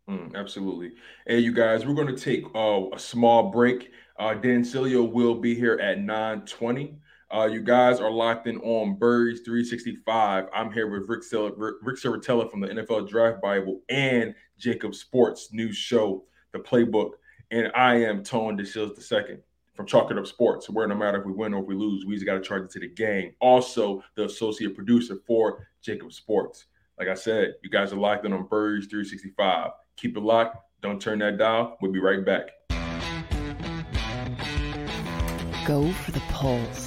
Speaker 1: Mm, absolutely. Hey, you guys, we're going to take uh, a small break. Uh, Dan Sileo will be here at 920. Uh, you guys are locked in on Birds 365. I'm here with Rick, Sil- Rick from the NFL Draft Bible and JAKIB Sports news show, The Playbook. And I am Tone DeShields II from Chalk It Up Sports, where no matter if we win or if we lose, we just got to charge it to the game. Also, the associate producer for JAKIB Sports. Like I said, you guys are locked in on Birds 365. Keep it locked. Don't turn that dial. We'll be right back.
Speaker 5: Go for the pulls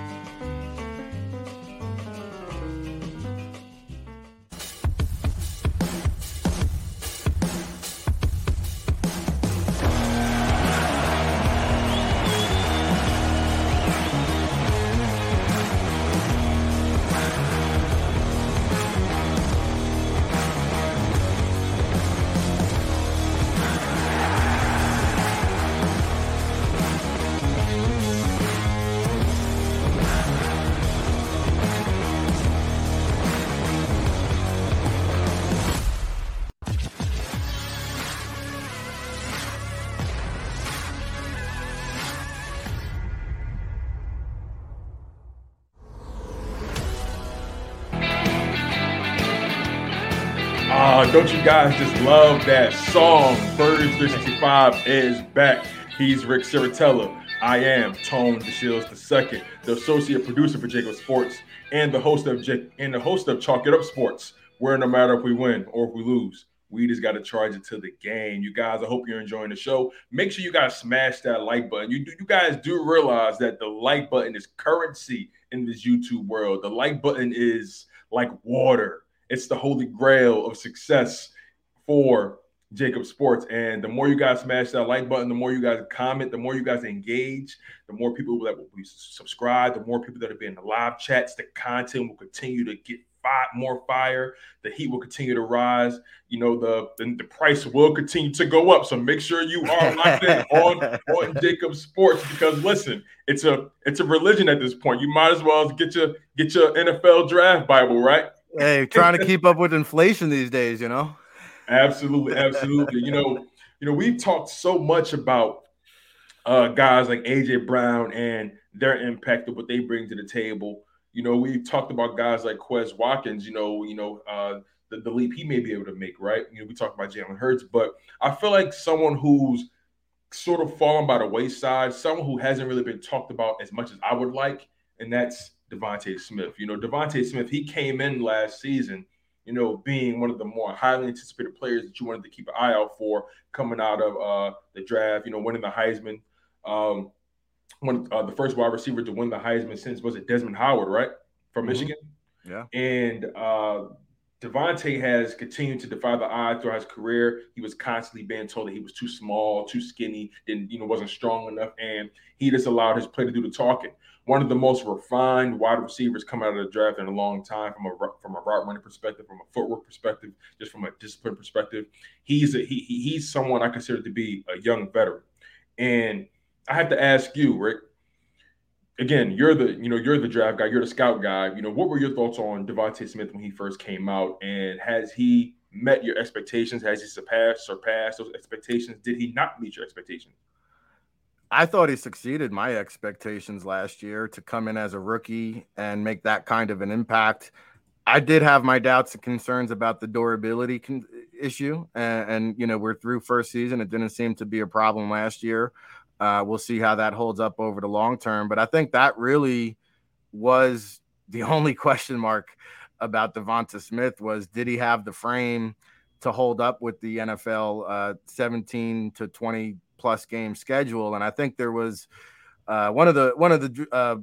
Speaker 1: Don't you guys just love that song? Birds 365 is back. He's Rick Serritella. I am Tone DeShields II, the associate producer for JAKIB Sports and the host of Jake and the host of Chalk It Up Sports, where no matter if we win or if we lose, we just got to charge it to the game. You guys, I hope you're enjoying the show. Make sure you guys smash that like button. You do, you guys do realize that the like button is currency in this YouTube world. The like button is like water it's the holy grail of success for JAKIB Sports. And the more you guys smash that like button, the more you guys comment, the more you guys engage, the more people that will be subscribed, the more people that will be in the live chats, the content will continue to get five, more fire. The heat will continue to rise. You know, the, the, the price will continue to go up. So make sure you are locked in on, on JAKIB Sports because listen, it's a it's a religion at this point. You might as well get your get your NFL draft Bible, right?
Speaker 3: Hey, trying to keep up with inflation these days, you know.
Speaker 1: Absolutely, absolutely. you know, you know, we've talked so much about uh, guys like AJ Brown and their impact of what they bring to the table. You know, we've talked about guys like Quez Watkins. You know, you know uh, the, the leap he may be able to make. Right. You know, we talked about Jalen Hurts, but I feel like someone who's sort of fallen by the wayside, someone who hasn't really been talked about as much as I would like, and that's DeVonta Smith. You know, DeVonta Smith, he came in last season, you know, being one of the more highly anticipated players that you wanted to keep an eye out for coming out of uh, the draft. You know, winning the Heisman. Um, one uh, the first wide receiver to win the Heisman since was it Desmond Howard, right, from mm-hmm. Michigan.
Speaker 3: Yeah,
Speaker 1: and uh, DeVonta has continued to defy the odds throughout his career. He was constantly being told that he was too small, too skinny, didn't you know wasn't strong enough, and he just allowed his play to do the talking. One of the most refined wide receivers coming out of the draft in a long time, from a from a route running perspective, from a footwork perspective, just from a discipline perspective. He's a, he, he's someone I consider to be a young veteran, and I have to ask you, Rick again, you're the you know you're the draft guy, you're the scout guy. You know, what were your thoughts on DeVonta Smith when he first came out, and has he met your expectations? Has he surpassed surpassed those expectations? Did he not meet your expectations?
Speaker 3: I thought he succeeded my expectations last year to come in as a rookie and make that kind of an impact. I did have my doubts and concerns about the durability con- issue, and, and you know we're through first season. It didn't seem to be a problem last year. Uh, we'll see how that holds up over the long term. But I think that really was the only question mark about DeVonta Smith was did he have the frame to hold up with the NFL uh, 17 to 20 plus game schedule? And I think there was uh, one of the one of the uh,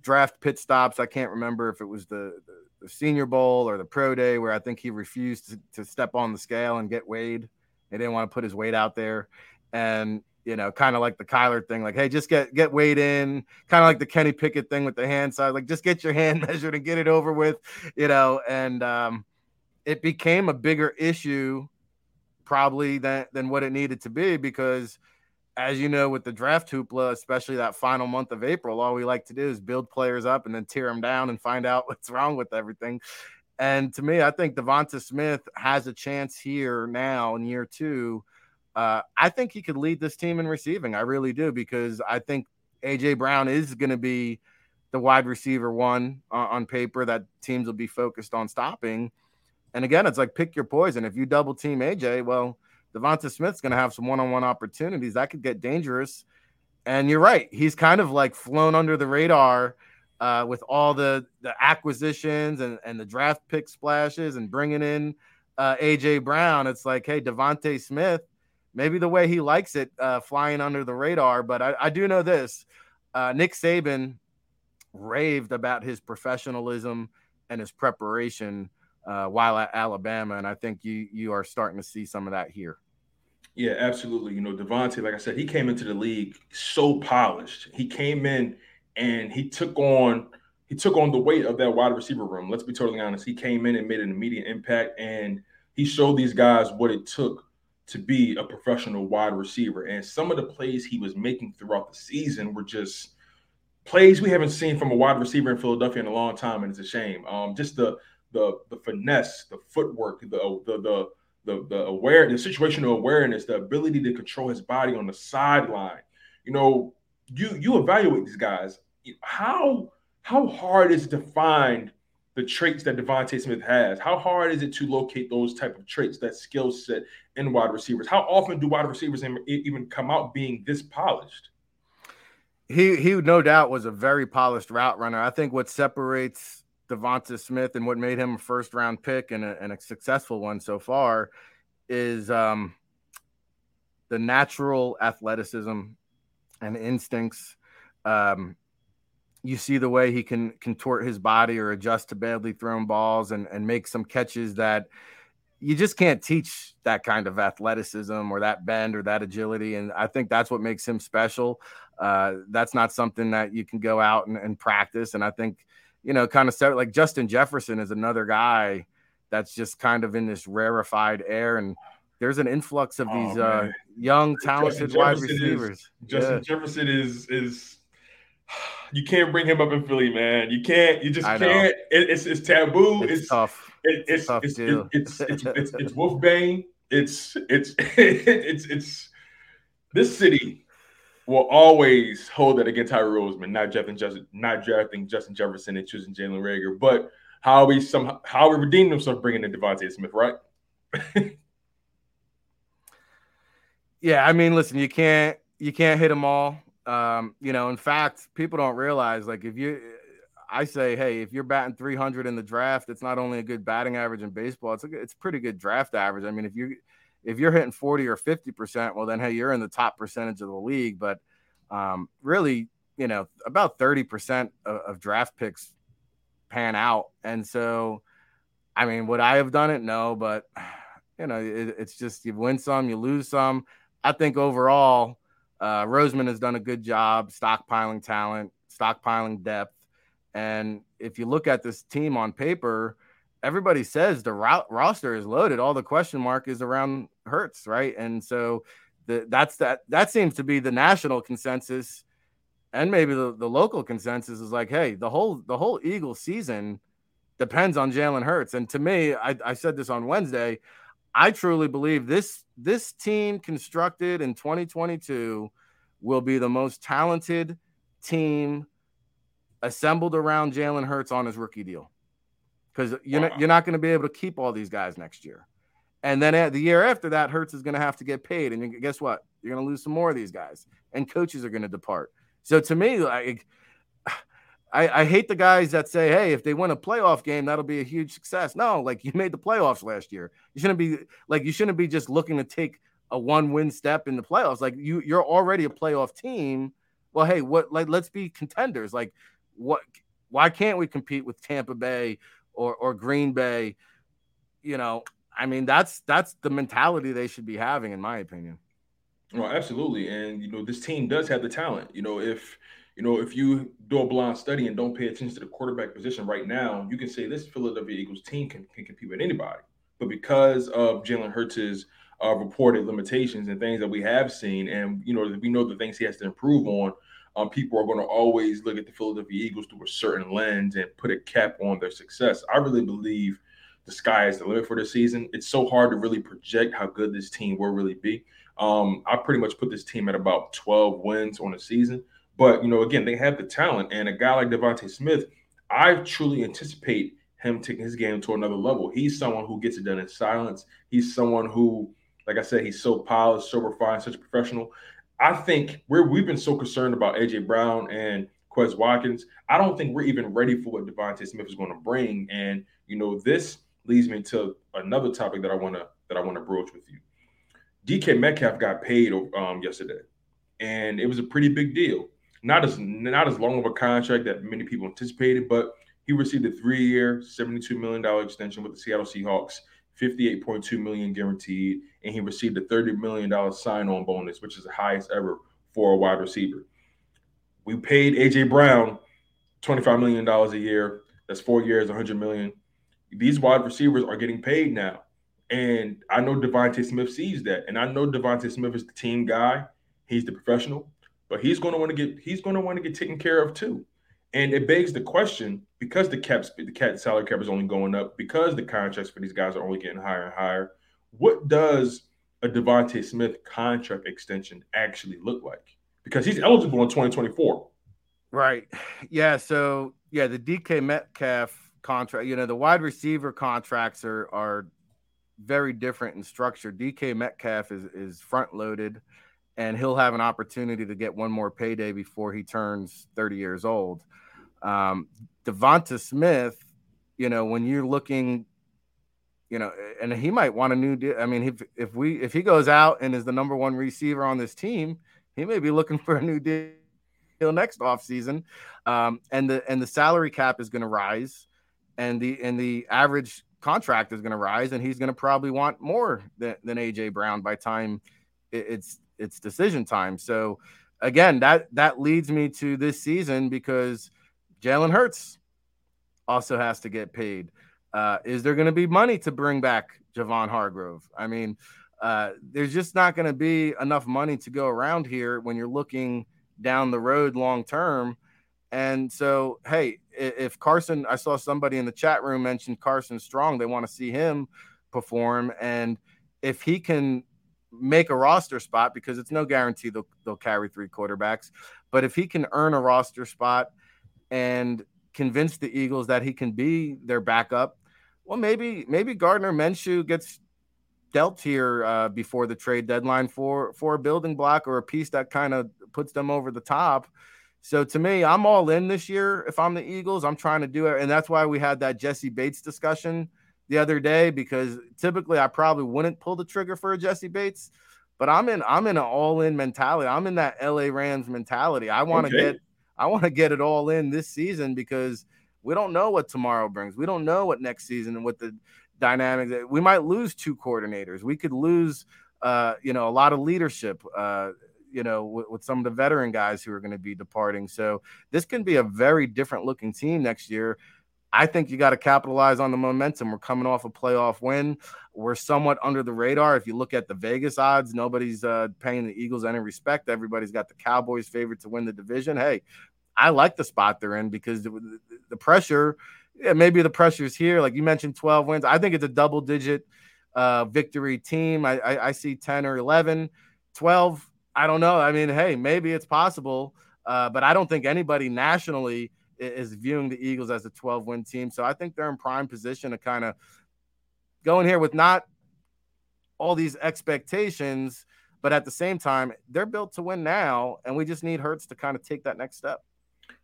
Speaker 3: draft pit stops. I can't remember if it was the, the, Senior Bowl or the Pro Day where I think he refused to, to step on the scale and get weighed. He didn't want to put his weight out there. And you know, kind of like the Kyler thing, like, hey, just get get weighed in, kind of like the Kenny Pickett thing with the hand side, like just get your hand measured and get it over with, you know, and um, it became a bigger issue probably than than what it needed to be because as you know with the draft hoopla especially that final month of april all we like to do is build players up and then tear them down and find out what's wrong with everything and to me i think devonta smith has a chance here now in year two uh, I think he could lead this team in receiving. I really do because I think AJ Brown is going to be the wide receiver one uh, on paper that teams will be focused on stopping. And again, it's like pick your poison. If you double team AJ, well, DeVonta Smith's going to have some one-on-one opportunities that could get dangerous. And you're right; he's kind of like flown under the radar uh, with all the the acquisitions and and the draft pick splashes and bringing in uh, AJ Brown. It's like, hey, DeVonta Smith maybe the way he likes it, uh, flying under the radar. But I, I do know this: uh, Nick Saban raved about his professionalism and his preparation uh, while at Alabama, and I think you you are starting to see some of that here.
Speaker 1: Yeah, absolutely. You know, DeVonta, like I said, he came into the league so polished. He came in and he took on he took on the weight of that wide receiver room. Let's be totally honest. He came in and made an immediate impact, and he showed these guys what it took to be a professional wide receiver. And some of the plays he was making throughout the season were just plays we haven't seen from a wide receiver in Philadelphia in a long time, and it's a shame. Um, just the the the finesse, the footwork, the the the the, the aware, the situational awareness, the ability to control his body on the sideline. You know, you you evaluate these guys. How how hard is it to find the traits that DeVonta Smith has? How hard is it to locate those type of traits, that skill set in wide receivers? How often do wide receivers even come out being this polished?
Speaker 3: He he no doubt was a very polished route runner. I think what separates DeVonta Smith and what made him a first round pick and a, and a successful one so far is um, the natural athleticism and instincts. Um, you see the way he can contort his body or adjust to badly thrown balls and, and make some catches that you just can't teach that kind of athleticism or that bend or that agility. And I think that's what makes him special. Uh, that's not something that you can go out and, and practice. And I think, you know, kind of start like Justin Jefferson is another guy that's just kind of in this rarefied air. And there's an influx of these oh, uh, young, talented wide receivers.
Speaker 1: Is, Justin yeah. Jefferson is is you can't bring him up in Philly, man. You can't. You just can't. It, it's it's taboo.
Speaker 3: It's,
Speaker 1: it's
Speaker 3: tough.
Speaker 1: It, it's,
Speaker 3: tough
Speaker 1: it's, it's, it's, it's, it's, it's Wolfbane. It's it's it's it's this city will always hold that against Howie Roseman, not Justin Justin, not drafting Justin Jefferson and choosing Jalen Reagor, but how we somehow how we redeemed themselves bringing in DeVonta Smith, right?
Speaker 3: yeah, I mean, listen, you can't you can't hit them all. Um, you know, in fact, people don't realize like if you I say, hey, if you're batting 300 in the draft, it's not only a good batting average in baseball, it's a it's pretty good draft average. I mean, if you if you're hitting 40 or 50 percent, well, then hey, you're in the top percentage of the league. But um, really, you know, about 30 percent of, of draft picks pan out, and so, I mean, would I have done it? No, but you know, it, it's just you win some, you lose some. I think overall, uh, Roseman has done a good job stockpiling talent, stockpiling depth. And if you look at this team on paper, everybody says the ro- roster is loaded. All the question mark is around Hurts, right? And so the, that's that. That seems to be the national consensus, and maybe the, the local consensus is like, hey, the whole the whole Eagle season depends on Jalen Hurts. And to me, I, I said this on Wednesday. I truly believe this this team constructed in 2022 will be the most talented team assembled around Jalen Hurts on his rookie deal. Because you're wow. not, you're not going to be able to keep all these guys next year. And then the year after that, Hurts is going to have to get paid. And guess what? You're going to lose some more of these guys, and coaches are going to depart. So to me, like I, I, hate the guys that say, hey, if they win a playoff game, that'll be a huge success. No, like you made the playoffs last year. You shouldn't be like you shouldn't be just looking to take a one-win step in the playoffs. Like you you're already a playoff team. Well, hey, what like let's be contenders. Like what why can't we compete with Tampa Bay or or Green Bay? You know, I mean that's that's the mentality they should be having, in my opinion.
Speaker 1: Well, absolutely. And you know, this team does have the talent. You know, if you know, if you do a blind study and don't pay attention to the quarterback position right now, you can say this Philadelphia Eagles team can, can compete with anybody. But because of Jalen Hurts' uh, reported limitations and things that we have seen, and you know, we know the things he has to improve on, um, people are going to always look at the Philadelphia Eagles through a certain lens and put a cap on their success. I really believe the sky is the limit for this season. It's so hard to really project how good this team will really be. Um, I pretty much put this team at about 12 wins on the season. But you know, again, they have the talent, and a guy like DeVonta Smith, I truly anticipate him taking his game to another level. He's someone who gets it done in silence. He's someone who, like I said, he's so polished, so refined, such a professional. I think we've been so concerned about AJ Brown and Quez Watkins. I don't think we're even ready for what DeVonta Smith is going to bring. And you know, this leads me to another topic that I want to that I want to broach with you. DK Metcalf got paid um, yesterday, and it was a pretty big deal not as not as long of a contract that many people anticipated, but he received a three-year, $72 million extension with the Seattle Seahawks, 58.2 million guaranteed, and he received a $30 million sign-on bonus, which is the highest ever for a wide receiver. We paid AJ Brown $25 million a year. That's four years, 100 million. These wide receivers are getting paid now. And I know DeVonta Smith sees that. And I know DeVonta Smith is the team guy. He's the professional but he's going to want to get he's going to want to get taken care of too. And it begs the question because the cap the cat salary cap is only going up because the contracts for these guys are only getting higher and higher. What does a DeVonta Smith contract extension actually look like? Because he's eligible in 2024.
Speaker 3: Right. Yeah. So yeah, the DK Metcalf contract. You know, the wide receiver contracts are are very different in structure. DK Metcalf is is front loaded and he'll have an opportunity to get one more payday before he turns 30 years old. Um, DeVonta Smith, you know, when you're looking, you know, and he might want a new deal. I mean, if if we if he goes out and is the number one receiver on this team, he may be looking for a new deal next offseason. Um, and the and the salary cap is going to rise, and the and the average contract is going to rise, and he's going to probably want more than, than AJ Brown by time it's it's decision time. So again, that that leads me to this season because Jalen Hurts also has to get paid. Uh, is there going to be money to bring back Javon Hargrave? I mean, uh, there's just not going to be enough money to go around here when you're looking down the road long term. And so, hey, if Carson, I saw somebody in the chat room mention Carson Strong, they want to see him perform. And if he can make a roster spot because it's no guarantee they'll, they'll carry three quarterbacks. But if he can earn a roster spot and convince the Eagles that he can be their backup, well, maybe maybe Gardner Minshew gets dealt here uh, before the trade deadline for for a building block or a piece that kind of puts them over the top. So to me, I'm all in this year. If I'm the Eagles, I'm trying to do it, and that's why we had that Jessie Bates discussion the other day because typically I probably wouldn't pull the trigger for a Jessie Bates, but I'm in I'm in an all-in mentality. I'm in that LA Rams mentality. I want to okay. get I want to get it all in this season because we don't know what tomorrow brings. We don't know what next season and what the dynamics. We might lose two coordinators. We could lose uh, you know, a lot of leadership. Uh, you know, with, with, some of the veteran guys who are going to be departing. So this can be a very different looking team next year. I think you got to capitalize on the momentum. We're coming off a playoff win. We're somewhat under the radar. If you look at the Vegas odds, nobody's uh, paying the Eagles any respect. Everybody's got the Cowboys favorite to win the division. Hey, I like the spot they're in because the, the pressure, maybe the pressure is here. Like you mentioned, 12 wins. I think it's a double digit uh, victory team. I, I, I see 10 or 11, 12 I don't know. I mean, hey, maybe it's possible, uh, but I don't think anybody nationally is viewing the Eagles as a 12 win team. So I think they're in prime position to kind of go in here with not all these expectations, but at the same time, they're built to win now, and we just need Hurts to kind of take that next step.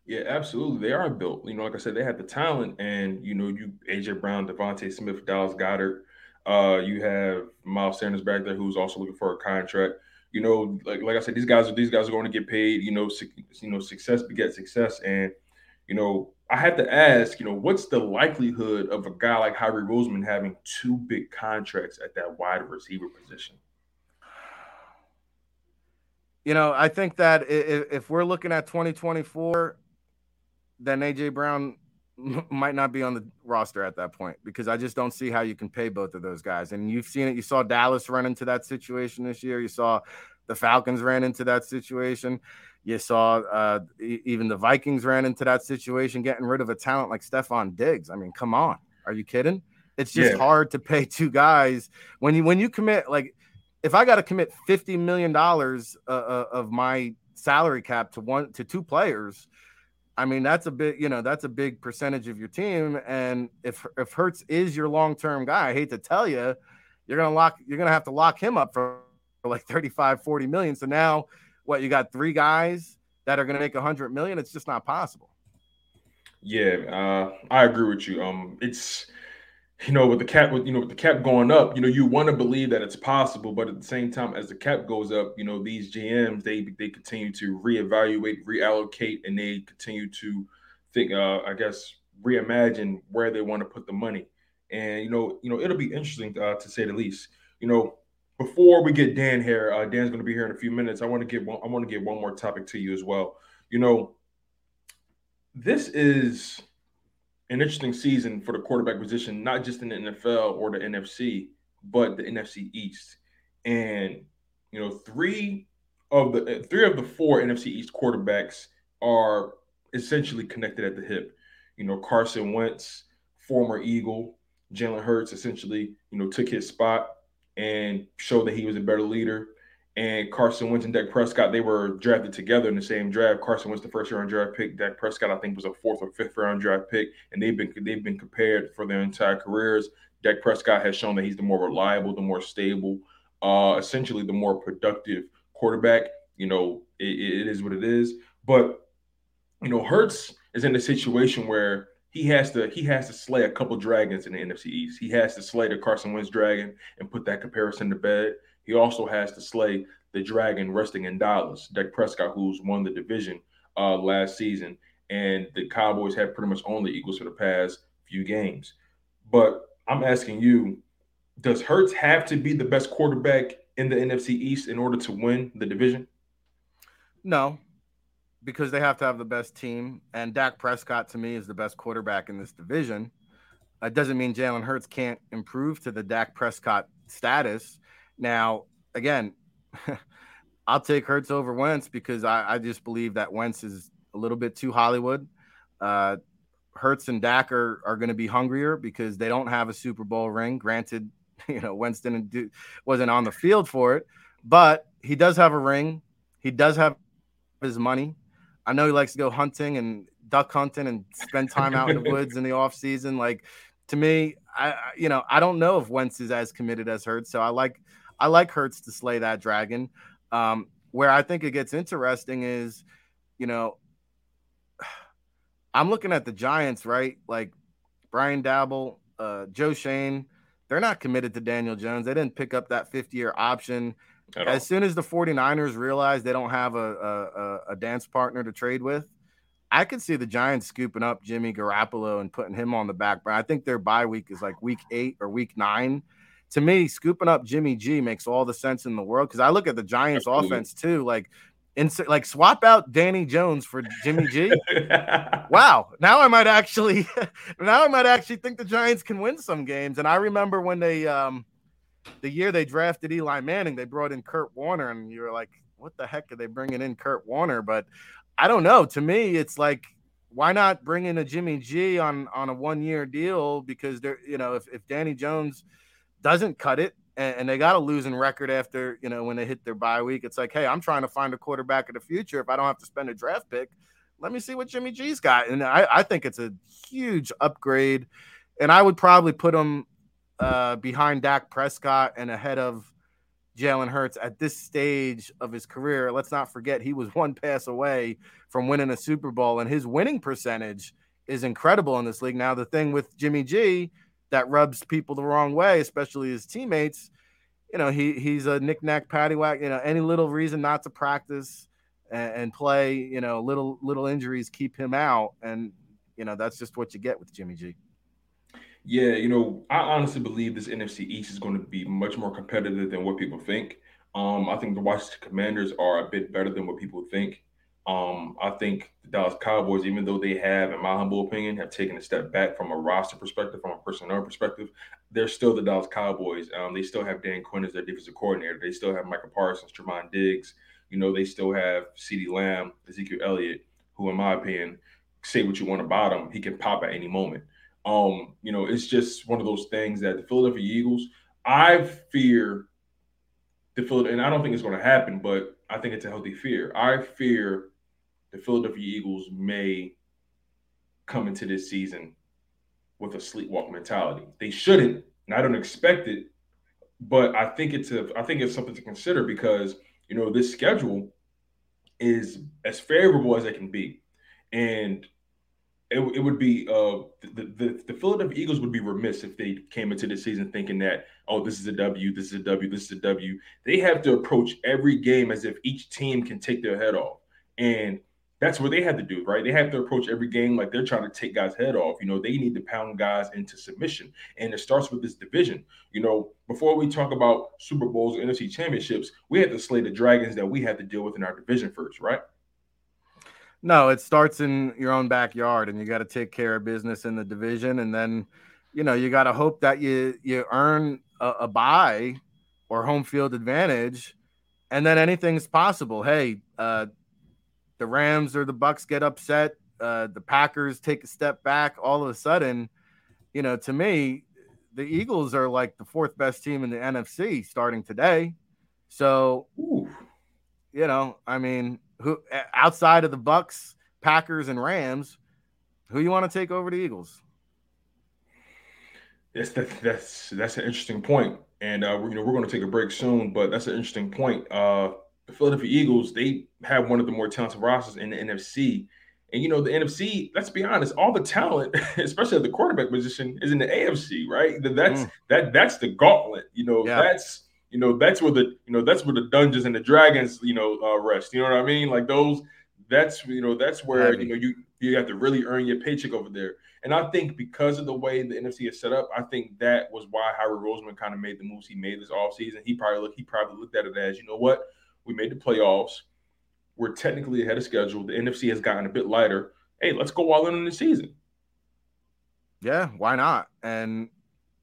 Speaker 1: Yeah, absolutely. They are built. You know, like I said, they have the talent, and you know, you AJ Brown, DeVonta Smith, Dallas Goedert. Uh, you have Miles Sanders back there, who's also looking for a contract you know, like like I said, these guys are these guys are going to get paid. You know, su- you know, success begets success, and you know, I had to ask, you know, what's the likelihood of a guy like Howie Roseman having two big contracts at that wide receiver position?
Speaker 3: You know, I think that if, if we're looking at 2024, then AJ Brown might not be on the roster at that point because I just don't see how you can pay both of those guys. And you've seen it. You saw Dallas run into that situation this year. You saw the Falcons ran into that situation. You saw uh, even the Vikings ran into that situation, getting rid of a talent like Stefon Diggs. I mean, come on, are you kidding? It's just yeah. hard to pay two guys when you when you commit like if I got to commit fifty million dollars uh, uh, of my salary cap to one to two players I mean, that's a bit, you know, that's a big percentage of your team. And if if Hurts is your long term guy, I hate to tell you, you're gonna lock, you're gonna have to lock him up for, for like 35, 40 million. So now, what you got three guys that are gonna make 100 million? It's just not possible.
Speaker 1: Yeah, uh, I agree with you. Um, it's you know, with the cap, you know, with the cap going up, you know, you want to believe that it's possible, but at the same time, as the cap goes up, you know, these GMs they they continue to reevaluate, reallocate, and they continue to think, uh, I guess, reimagine where they want to put the money. And you know, you know, it'll be interesting uh, to say the least. You know, before we get Dan here, uh, Dan's going to be here in a few minutes. I want to get one. I want to get one more topic to you as well. You know, this is an interesting season for the quarterback position, not just in the NFL or the NFC, but the NFC East. And you know, three of the uh, three of the four NFC East quarterbacks are essentially connected at the hip. You know, Carson Wentz, former Eagle, Jalen Hurts essentially, you know, took his spot and showed that he was a better leader and Carson Wentz and Dak Prescott, they were drafted together in the same draft. Carson Wentz, the first round draft pick. Dak Prescott, I think, was a fourth or fifth round draft pick, and they've been they've been compared for their entire careers. Dak Prescott has shown that he's the more reliable, the more stable, uh, essentially the more productive quarterback. You know, it, it is what it is. But you know, Hurts is in a situation where he has to he has to slay a couple dragons in the NFC East. He has to slay the Carson Wentz dragon and put that comparison to bed. He also has to slay the dragon resting in Dallas, Dak Prescott, who's won the division uh, last season, and the Cowboys have pretty much the Eagles for the past few games. But I'm asking you, does Hurts have to be the best quarterback in the NFC East in order to win the division?
Speaker 3: No, because they have to have the best team, and Dak Prescott to me is the best quarterback in this division. It doesn't mean Jalen Hurts can't improve to the Dak Prescott status. Now, again, I'll take Hurts over Wentz because I, I, just believe that Wentz is a little bit too Hollywood. Uh, Hurts and Dak are, are going to be hungrier because they don't have a Super Bowl ring. Granted, you know, Wentz didn't do, wasn't on the field for it, but he does have a ring. He does have his money. I know he likes to go hunting and duck hunting and spend time out in the woods in the off season. Like to me, I you know I don't know if Wentz is as committed as Hurts, so I like I like Hurts to slay that dragon. Um, where I think it gets interesting is, you know, I'm looking at the Giants, right? Like Brian Daboll, uh, Joe Schoen, they're not committed to Daniel Jones. They didn't pick up that 50 year option. As soon as the 49ers realize they don't have a, a, a dance partner to trade with, I could see the Giants scooping up Jimmy Garoppolo and putting him on the back But I think their bye week is like week eight or week nine. To me, scooping up Jimmy G makes all the sense in the world because I look at the Giants offense too. Like, like swap out Danny Jones for Jimmy G. wow, now I might actually, now I might actually think the Giants can win some games. And I remember when they, um, the year they drafted Eli Manning, they brought in Kurt Warner, and you were like, what the heck are they bringing in Kurt Warner? But I don't know. To me, it's like why not bring in a Jimmy G on on a one year deal because they're you know if if Danny Jones doesn't cut it and, they got a losing record after you know when they hit their bye week, it's like hey, I'm trying to find a quarterback of the future. If I don't have to spend a draft pick, let me see what Jimmy G's got, and I I think it's a huge upgrade, and I would probably put him uh, behind Dak Prescott and ahead of Jalen Hurts at this stage of his career. Let's not forget he was one pass away from winning a Super Bowl, and his winning percentage is incredible in this league. Now, the thing with Jimmy G that rubs people the wrong way, especially his teammates, you know, he he's a knick-knack paddywhack. You know, any little reason not to practice and, and play, you know, little little injuries keep him out, and you know that's just what you get with Jimmy G.
Speaker 1: Yeah, you know, I honestly believe this NFC East is going to be much more competitive than what people think. Um, I think the Washington Commanders are a bit better than what people think. Um, I think the Dallas Cowboys, even though they have, in my humble opinion, have taken a step back from a roster perspective, from a personnel perspective, they're still the Dallas Cowboys. Um, they still have Dan Quinn as their defensive coordinator. They still have Michael Parsons, Trevon Diggs. You know, they still have CeeDee Lamb, Ezekiel Elliott, who, in my opinion, say what you want about him, he can pop at any moment. Um, you know, it's just one of those things that the Philadelphia Eagles, I fear the Philadelphia, and I don't think it's going to happen, but I think it's a healthy fear. I fear the Philadelphia Eagles may come into this season with a sleepwalk mentality. They shouldn't, and I don't expect it, but I think it's a I think it's something to consider because you know this schedule is as favorable as it can be. And it, it would be uh, the, the, the Philadelphia Eagles would be remiss if they came into the season thinking that oh this is a W this is a W this is a W. They have to approach every game as if each team can take their head off, and that's what they had to do, right? They have to approach every game like they're trying to take guys' head off. You know, they need to pound guys into submission, and it starts with this division. You know, before we talk about Super Bowls or NFC championships, we have to slay the dragons that we have to deal with in our division first, right?
Speaker 3: No, it starts in your own backyard, and you got to take care of business in the division, and then, you know, you got to hope that you you earn a, a bye or home field advantage, and then anything's possible. Hey, uh, the Rams or the Bucks get upset, uh, the Packers take a step back. All of a sudden, you know, to me, the Eagles are like the fourth best team in the NFC starting today. So, Ooh. you know, I mean, who outside of the Bucks, Packers, and Rams, who you want to take over the Eagles?
Speaker 1: That's that, that's that's an interesting point, and uh, you know we're going to take a break soon, but that's an interesting point. Uh, the Philadelphia Eagles they have one of the more talented rosters in the NFC, and you know the NFC. Let's be honest, all the talent, especially at the quarterback position, is in the AFC, right? That's mm. that that's the gauntlet. You know, yeah. that's you know that's where the you know that's where the dungeons and the dragons you know uh, rest you know what i mean like those that's you know that's where you know you you have to really earn your paycheck over there and i think because of the way the nfc is set up i think that was why howard roseman kind of made the moves he made this offseason he probably look he probably looked at it as you know what we made the playoffs we're technically ahead of schedule the nfc has gotten a bit lighter hey let's go all in on the season
Speaker 3: yeah why not and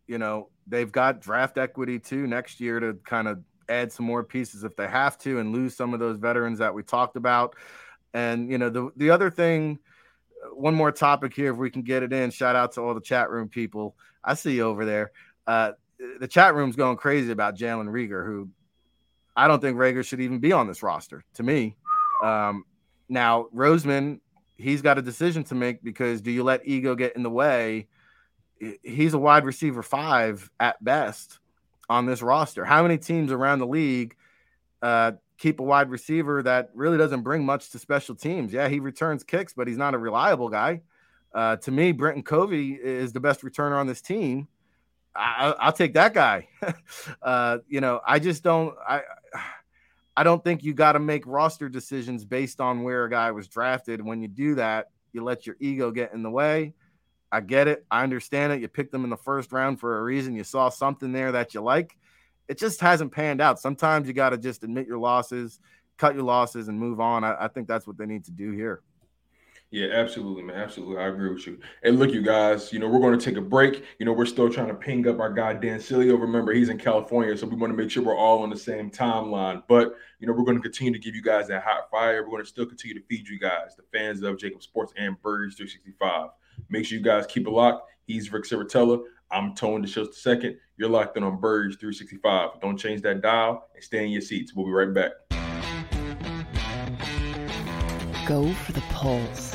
Speaker 3: you know they've got draft equity too next year to kind of add some more pieces if they have to and lose some of those veterans that we talked about. And you know, the the other thing, uh, one more topic here, if we can get it in. Shout out to all the chat room people. I see you over there. Uh, the chat room's going crazy about Jalen Reagor, who I don't think Reagor should even be on this roster. To me, um, now Roseman, he's got a decision to make because do you let ego get in the way he's a wide receiver five at best on this roster. How many teams around the league uh, keep a wide receiver that really doesn't bring much to special teams? Yeah, he returns kicks, but he's not a reliable guy. Uh, to me, Britain Covey is the best returner on this team. I, will take that guy. uh, you know, I just don't. I I don't think you got to make roster decisions based on where a guy was drafted. When you do that, you let your ego get in the way. I get it. I understand it. You picked them in the first round for a reason. You saw something there that you like. It just hasn't panned out. Sometimes you got to just admit your losses, cut your losses, and move on. I, I think that's what they need to do here.
Speaker 1: Yeah, absolutely, man. Absolutely. I agree with you. And look, you guys, you know, we're going to take a break. You know, we're still trying to ping up our guy, Dan Sileo. Remember, he's in California, so we want to make sure we're all on the same timeline. But, you know, we're going to continue to give you guys that hot fire. We're going to still continue to feed you guys, the fans of JAKIB Sports and Birds 365. Make sure you guys keep it locked. He's Rick Serritella. I'm Tone DeShields second. You're locked in on Birds 365. Don't change that dial and stay in your seats. We'll be right back.
Speaker 5: Go for the pulse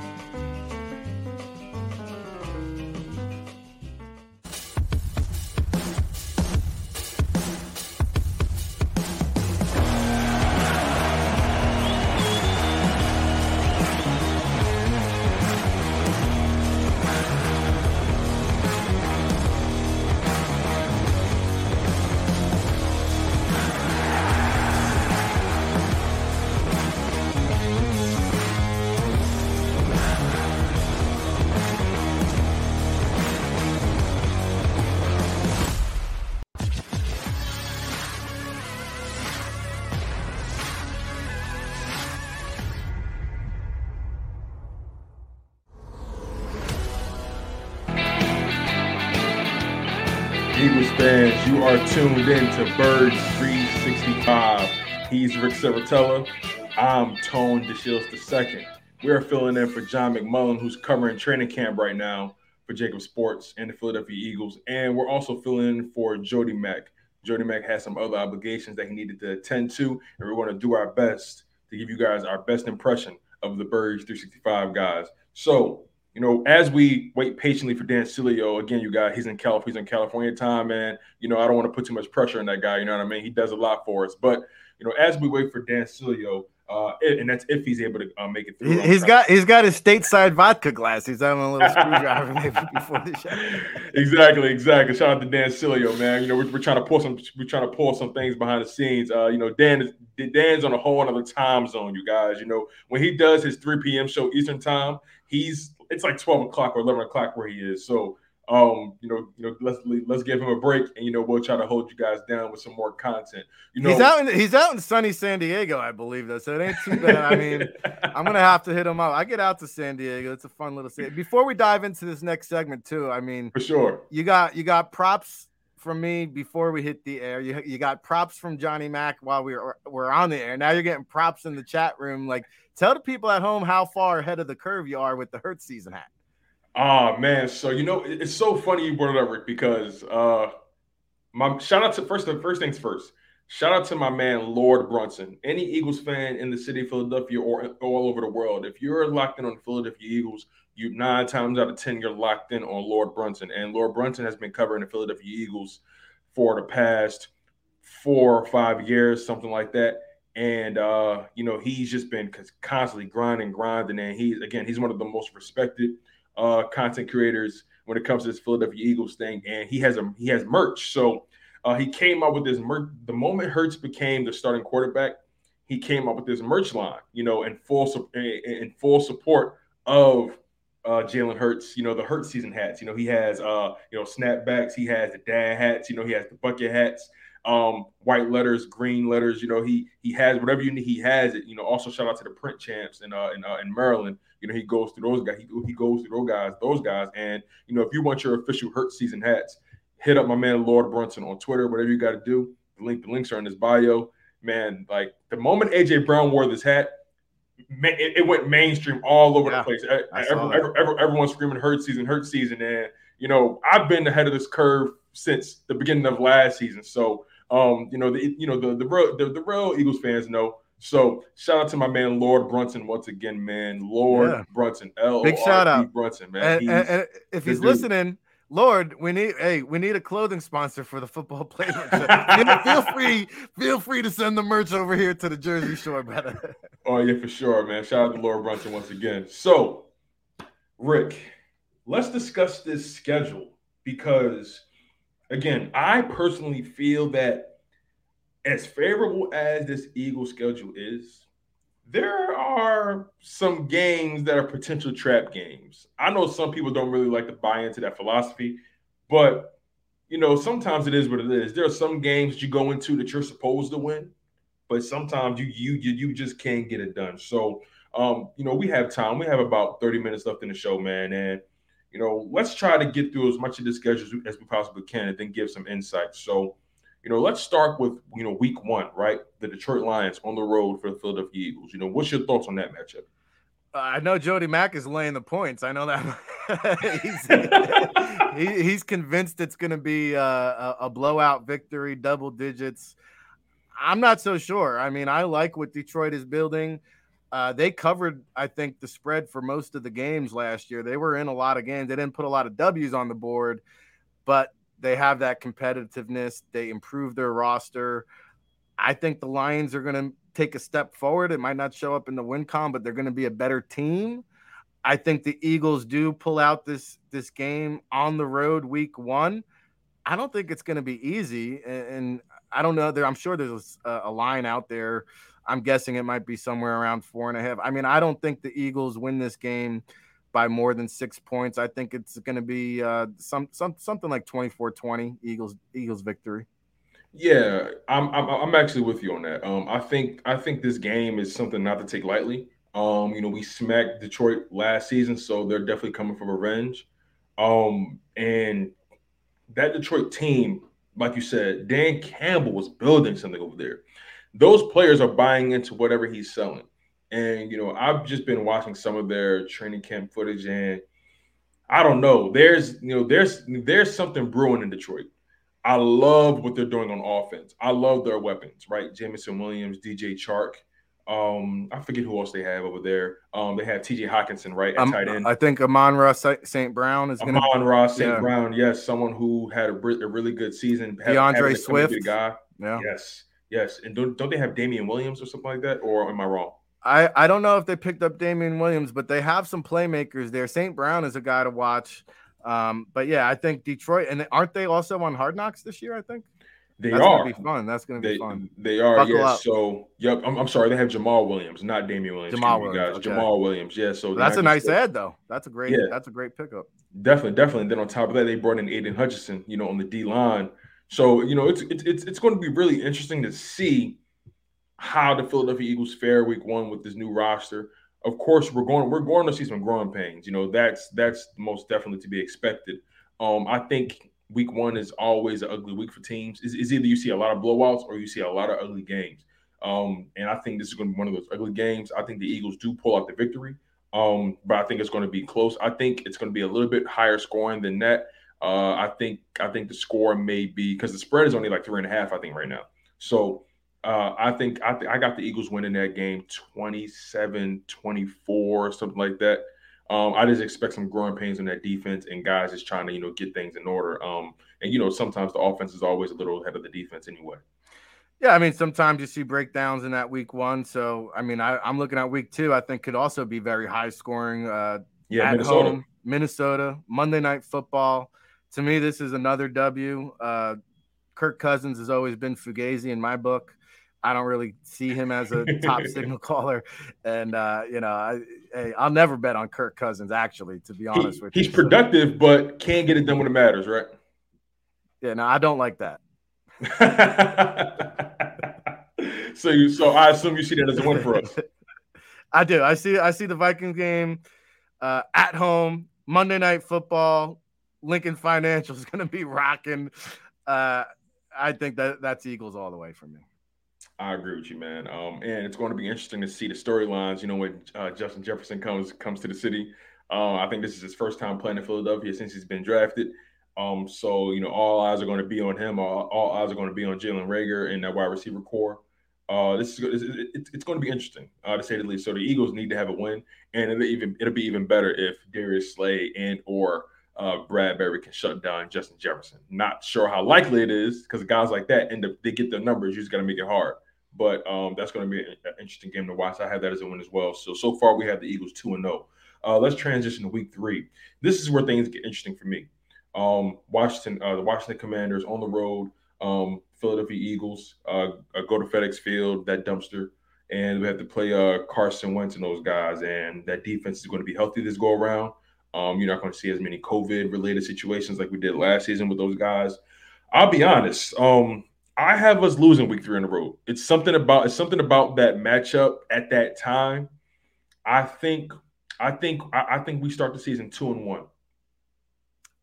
Speaker 1: Are tuned in to Birds 365. He's Rick Serritella. I'm Tone DeShields II. We are filling in for John McMullen, who's covering training camp right now for JAKIB Sports and the Philadelphia Eagles. And we're also filling in for Jody Mack. Jody Mack has some other obligations that he needed to attend to, and we're going to do our best to give you guys our best impression of the Birds 365 guys. So you know, as we wait patiently for Dan Sileo, again, you guys, he's in California, he's in California time, man. You know, I don't want to put too much pressure on that guy. You know what I mean? He does a lot for us. But you know, as we wait for Dan Sileo, uh, and that's if he's able to uh, make it through.
Speaker 3: He's got he's got his stateside vodka glass. He's having a little screwdriver maybe before the
Speaker 1: show. Exactly, exactly. Shout out to Dan Sileo, man. You know, we're, we're trying to pull some we're trying to pull some things behind the scenes. Uh, you know, Dan is Dan's on a whole other time zone, you guys. You know, when he does his 3 p.m. show Eastern time, he's it's like 12 o'clock or 11 o'clock where he is. So um, you know, you know, let's let's give him a break, and you know, we'll try to hold you guys down with some more content. You know,
Speaker 3: he's out in he's out in sunny San Diego, I believe, though, so it ain't too bad. I mean, I'm gonna have to hit him up. I get out to San Diego; it's a fun little city. Before we dive into this next segment, too, I mean,
Speaker 1: for sure,
Speaker 3: you got you got props from me before we hit the air. You you got props from Johnny Mack while we were, were on the air. Now you're getting props in the chat room. Like, tell the people at home how far ahead of the curve you are with the Hurt season hat.
Speaker 1: Oh man, so you know it's so funny you brought it up, Rick, because uh my shout out to first the first things first. Shout out to my man Lord Brunson. Any Eagles fan in the city of Philadelphia or all over the world, if you're locked in on the Philadelphia Eagles, you nine times out of ten you're locked in on Lord Brunson. And Lord Brunson has been covering the Philadelphia Eagles for the past four or five years, something like that. And uh, you know, he's just been constantly grinding, grinding, and he's again, he's one of the most respected uh, content creators when it comes to this Philadelphia Eagles thing, and he has a he has merch. So uh, he came up with this merch. The moment Hurts became the starting quarterback, he came up with this merch line, you know, in full in full support of uh, Jalen Hurts. You know, the Hurts season hats. You know, he has uh, you know snapbacks. He has the dad hats. You know, he has the bucket hats. Um, white letters, green letters. You know, he he has whatever you need. He has it. You know, also shout out to the print champs in uh in, uh, in Maryland you know, he goes through those guys. He, he goes through those guys, those guys. And you know, if you want your official Hurt season hats, hit up my man Lord Brunson on Twitter. Whatever you got to do, the link, the links are in his bio. Man, like the moment AJ Brown wore this hat, it, it went mainstream all over yeah, the place. Every, every, every, everyone screaming Hurt season, Hurt season, and you know, I've been ahead of this curve since the beginning of last season. So, um, you know, the you know the the real the, the real Eagles fans know so shout out to my man Lord Brunson once again, man. Lord yeah. Brunson, L
Speaker 3: big shout out
Speaker 1: Brunson, man.
Speaker 3: And, and, and if he's dude. listening, Lord, we need hey, we need a clothing sponsor for the football player. feel free, feel free to send the merch over here to the Jersey Shore, brother.
Speaker 1: oh yeah, for sure, man. Shout out to Lord Brunson once again. So, Rick, let's discuss this schedule because, again, I personally feel that as favorable as this Eagle schedule is, there are some games that are potential trap games. I know some people don't really like to buy into that philosophy, but you know, sometimes it is what it is. There are some games that you go into that you're supposed to win, but sometimes you you you, you just can't get it done. So, um, you know, we have time. We have about 30 minutes left in the show, man, and you know, let's try to get through as much of this schedule as we possibly can and then give some insight. So, you know, let's start with you know week one, right? The Detroit Lions on the road for the Philadelphia Eagles. You know, what's your thoughts on that matchup?
Speaker 3: Uh, I know Jody Mack is laying the points. I know that he's, he, he's convinced it's going to be uh, a, a, blowout victory, double digits. I'm not so sure. I mean, I like what Detroit is building. Uh, they covered, I think, the spread for most of the games last year. They were in a lot of games. They didn't put a lot of W's on the board, but they have that competitiveness. They improve their roster. I think the Lions are going to take a step forward. It might not show up in the win column, but they're going to be a better team. I think the Eagles do pull out this this game on the road week one. I don't think it's going to be easy, and, and I don't know. There, I'm sure there's a, a, line out there. I'm guessing it might be somewhere around four and a half. I mean, I don't think the Eagles win this game by more than six points. I think it's going to be uh, some some something like 24-20 Eagles Eagles victory.
Speaker 1: Yeah, I'm, I'm I'm actually with you on that. Um, I think I think this game is something not to take lightly. Um, you know, we smacked Detroit last season, so they're definitely coming for revenge. Um, and that Detroit team, like you said, Dan Campbell was building something over there. Those players are buying into whatever he's selling. And you know, I've just been watching some of their training camp footage, and I don't know. There's you know, there's there's something brewing in Detroit. I love what they're doing on offense. I love their weapons, right? Jameson Williams, DJ Chark. Um, I forget who else they have over there. Um, they have TJ Hockenson, right? At um, tight end.
Speaker 3: I think Amon-Ra St. Brown is going
Speaker 1: to Amon-Ra St. Yeah. Brown, yes, someone who had a, a really good season.
Speaker 3: D'Andre Swift,
Speaker 1: guy. Yeah. Yes, yes. And don't, don't they have Damian Williams or something like that? Or am I wrong?
Speaker 3: I, I don't know if they picked up Damian Williams, but they have some playmakers there. St. Brown is a guy to watch. Um, but yeah, I think Detroit and aren't they also on Hard Knocks this year? I think
Speaker 1: They
Speaker 3: That's
Speaker 1: are.
Speaker 3: gonna be fun. That's gonna be
Speaker 1: They,
Speaker 3: fun.
Speaker 1: they are,
Speaker 3: Buckle
Speaker 1: yeah.
Speaker 3: up.
Speaker 1: So, yep. I'm, I'm sorry. They have Jamaal Williams, not Damian Williams.
Speaker 3: Jamaal
Speaker 1: Excuse
Speaker 3: Williams,
Speaker 1: guys.
Speaker 3: okay.
Speaker 1: Jamaal Williams. Yeah. So
Speaker 3: That's a nice ad, though. That's a great.
Speaker 1: Yeah.
Speaker 3: That's a great pickup.
Speaker 1: Definitely, definitely. And then on top of that, they brought in Aidan Hutchinson, you know, on the D line. So you know, it's it's it's, it's going to be really interesting to see how the Philadelphia Eagles fare Week One with this new roster. Of course, we're going we're going to see some growing pains. You know, that's that's most definitely to be expected. Um, I think Week One is always an ugly week for teams. Is either you see a lot of blowouts or you see a lot of ugly games. Um, and I think this is going to be one of those ugly games. I think the Eagles do pull out the victory. Um, but I think it's going to be close. I think it's going to be a little bit higher scoring than that. Uh, I think I think the score may be because the spread is only like three and a half. I think right now. So uh, I think I, th- I got the Eagles winning that game 27-24, something like that. Um, I just expect some growing pains in that defense and guys just trying to you know get things in order. Um, and you know sometimes the offense is always a little ahead of the defense anyway.
Speaker 3: Yeah, I mean, sometimes you see breakdowns in that week one. So, I mean, I, I'm looking at week two. I think could also be very high scoring. Uh,
Speaker 1: Yeah,
Speaker 3: at
Speaker 1: Minnesota.
Speaker 3: home, Minnesota, Monday Night Football. To me, this is another W. Uh, Kirk Cousins has always been fugazi in my book. I don't really see him as a top signal caller, and uh, you know, I, hey, I'll never bet on Kirk Cousins. Actually, to be honest
Speaker 1: He-
Speaker 3: with
Speaker 1: he's
Speaker 3: you, he's
Speaker 1: productive, but can't get it done when it matters, right?
Speaker 3: yeah, no, I don't like that.
Speaker 1: So you, so I assume you see that as a win for us.
Speaker 3: I do. I see. I see the Vikings game uh, at home, Monday Night Football. Lincoln Financial is going to be rocking. Uh, I think that that's Eagles all the way for me.
Speaker 1: I agree with you, man. Um, and it's going to be interesting to see the storylines. You know, when uh, Justin Jefferson comes comes to the city, uh, I think this is his first time playing in Philadelphia since he's been drafted. Um, so you know, all eyes are going to be on him. All, all eyes are going to be on Jalen Reagor and that wide receiver core. Uh, this is. It's, going to be interesting, uh, to say the least. So the Eagles need to have a win, and it'll even it'll be even better if Darius Slay and or uh, Bradberry can shut down Justin Jefferson. Not sure how likely it is because guys like that end up they get their numbers. You just got to make it hard. But um, that's going to be an interesting game to watch. I have that as a win as well. So so far we have the Eagles two and zero. Uh, let's transition to week three. This is where things get interesting for me. Um, Washington, uh, the Washington Commanders on the road. Um, Philadelphia Eagles uh, uh, go to FedEx Field, that dumpster, and we have to play uh, Carson Wentz and those guys. And that defense is going to be healthy this go around. Um, you're not going to see as many COVID related situations like we did last season with those guys. I'll be honest. Um, I have us losing week three in a row. It's something about it's something about that matchup at that time. I think I think I, I think we start the season two and one.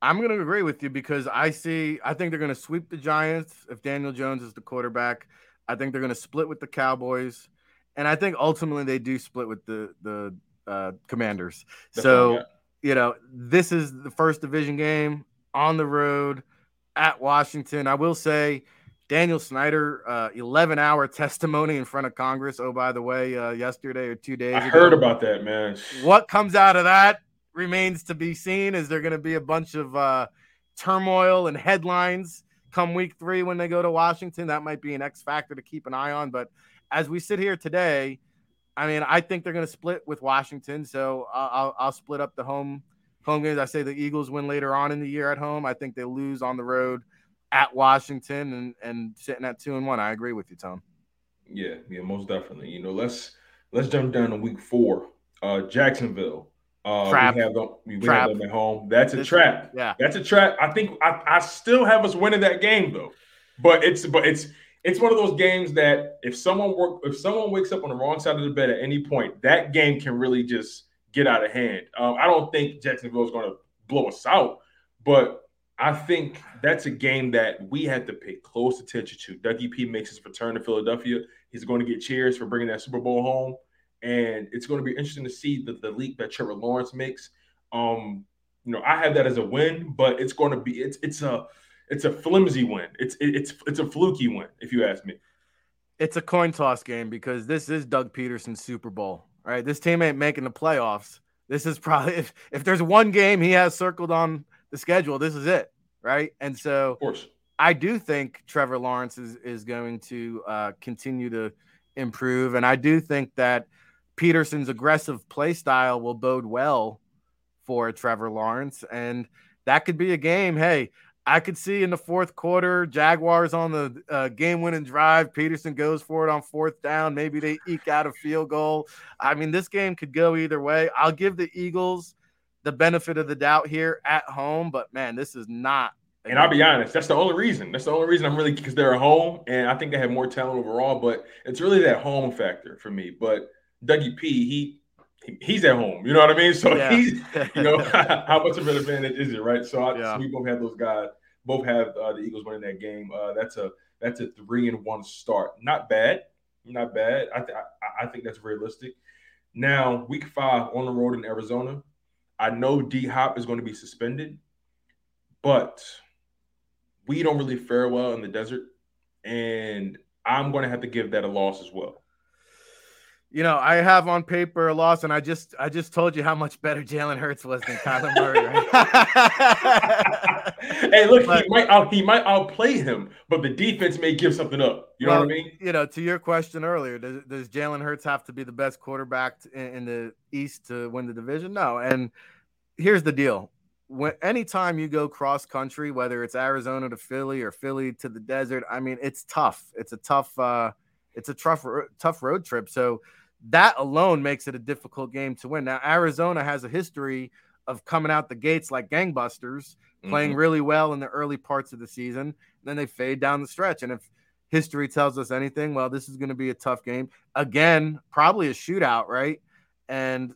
Speaker 3: I'm going to agree with you because I see. I think they're going to sweep the Giants if Daniel Jones is the quarterback. I think they're going to split with the Cowboys, and I think ultimately they do split with the the uh, Commanders.
Speaker 1: That's
Speaker 3: so you know, this is the first division game on the road at Washington. I will say, Daniel Snyder, uh, 11 hour testimony in front of Congress. Oh, by the way, uh, yesterday or two days
Speaker 1: I
Speaker 3: ago.
Speaker 1: heard about that, man.
Speaker 3: What comes out of that remains to be seen. Is there going to be a bunch of uh, turmoil and headlines come week three when they go to Washington? That might be an X factor to keep an eye on. But as we sit here today, I mean, I think they're going to split with Washington. So I'll, I'll, I'll split up the home home games. I say the Eagles win later on in the year at home. I think they lose on the road at Washington and and sitting at two and one. I agree with you, Tom.
Speaker 1: Yeah, yeah, most definitely. You know, let's let's jump down to week four. Uh Jacksonville. Uh
Speaker 3: Trap.
Speaker 1: we have them we
Speaker 3: Trap.
Speaker 1: have them at home. That's a
Speaker 3: This-
Speaker 1: trap.
Speaker 3: yeah.
Speaker 1: That's a trap. I think I, I still have us winning that game though. But it's but it's it's one of those games that if someone work if someone wakes up on the wrong side of the bed at any point, that game can really just get out of hand. Um, I don't think Jacksonville is going to blow us out, but I think that's a game that we have to pay close attention to. Dougie P makes his return to Philadelphia. He's going to get cheers for bringing that Super Bowl home, and it's going to be interesting to see the, the leap that Trevor Lawrence makes. Um, you know, I have that as a win, but it's going to be it's it's a it's a flimsy win. It's it, it's it's a fluky win, if you ask me.
Speaker 3: it's a coin toss game because this is Doug Pederson's Super Bowl. All right, this team ain't making the playoffs. This is probably if, if there's one game he has circled on the schedule, this is it, right? And so,
Speaker 1: of course,
Speaker 3: I do think Trevor Lawrence is is going to uh, continue to improve, and I do think that Pederson's aggressive play style will bode well for Trevor Lawrence, and that could be a game. Hey, I could see in the fourth quarter, Jaguars on the uh, game-winning drive. Peterson goes for it on fourth down. Maybe they eke out a field goal. I mean, this game could go either way. I'll give the Eagles the benefit of the doubt here at home, but man, this is not.
Speaker 1: And I'll be honest, that's the only reason. That's the only reason I'm really because they're at home, and I think they have more talent overall. But it's really that home factor for me. But Dougie P, he he's at home. You know what I mean? So yeah. he's, you know, how much of an advantage is it, right? So, I, yeah. so we both have those guys both have uh, the Eagles winning that game. Uh, that's a that's a three and one start. Not bad, not bad. I, th- I, I think that's realistic. Now, week five on the road in Arizona. I know D Hop is going to be suspended, but we don't really fare well in the desert, and I'm going to have to give that a loss as well
Speaker 3: you know, I have on paper a loss, and I just I just told you how much better Jalen Hurts was than Kyler Murray.
Speaker 1: Right? hey, look, but, he might out, he might outplay him, but the defense may give something up. You well, know what I mean?
Speaker 3: You know, to your question earlier, does, does Jalen Hurts have to be the best quarterback in, in the East to win the division? No. And here's the deal: when anytime you go cross country, whether it's Arizona to Philly or Philly to the desert, I mean, it's tough. It's a tough. uh it's a tough tough road trip. So that alone makes it a difficult game to win. Now, Arizona has a history of coming out the gates like gangbusters, playing mm-hmm. really well in the early parts of the season. Then they fade down the stretch. And if history tells us anything, well, this is going to be a tough game. Again, probably a shootout, right? And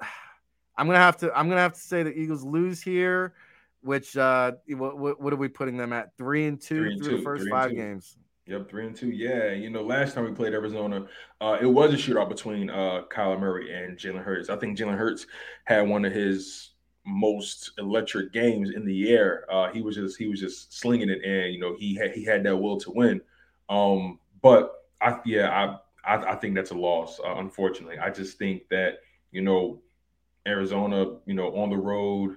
Speaker 3: I'm gonna have to I'm gonna have to say the Eagles lose here, which uh what, what are we putting them at? Three and two
Speaker 1: three and
Speaker 3: through
Speaker 1: two,
Speaker 3: the first five games.
Speaker 1: Yep, three and two. Yeah, you know, last time we played Arizona, uh, it was a shootout between uh, Kyler Murray and Jalen Hurts. I think Jalen Hurts had one of his most electric games in the air. Uh, he was just he was just slinging it, and you know he had he had that will to win. Um, but I yeah I I, I think that's a loss. Uh, unfortunately, I just think that you know Arizona, you know, on the road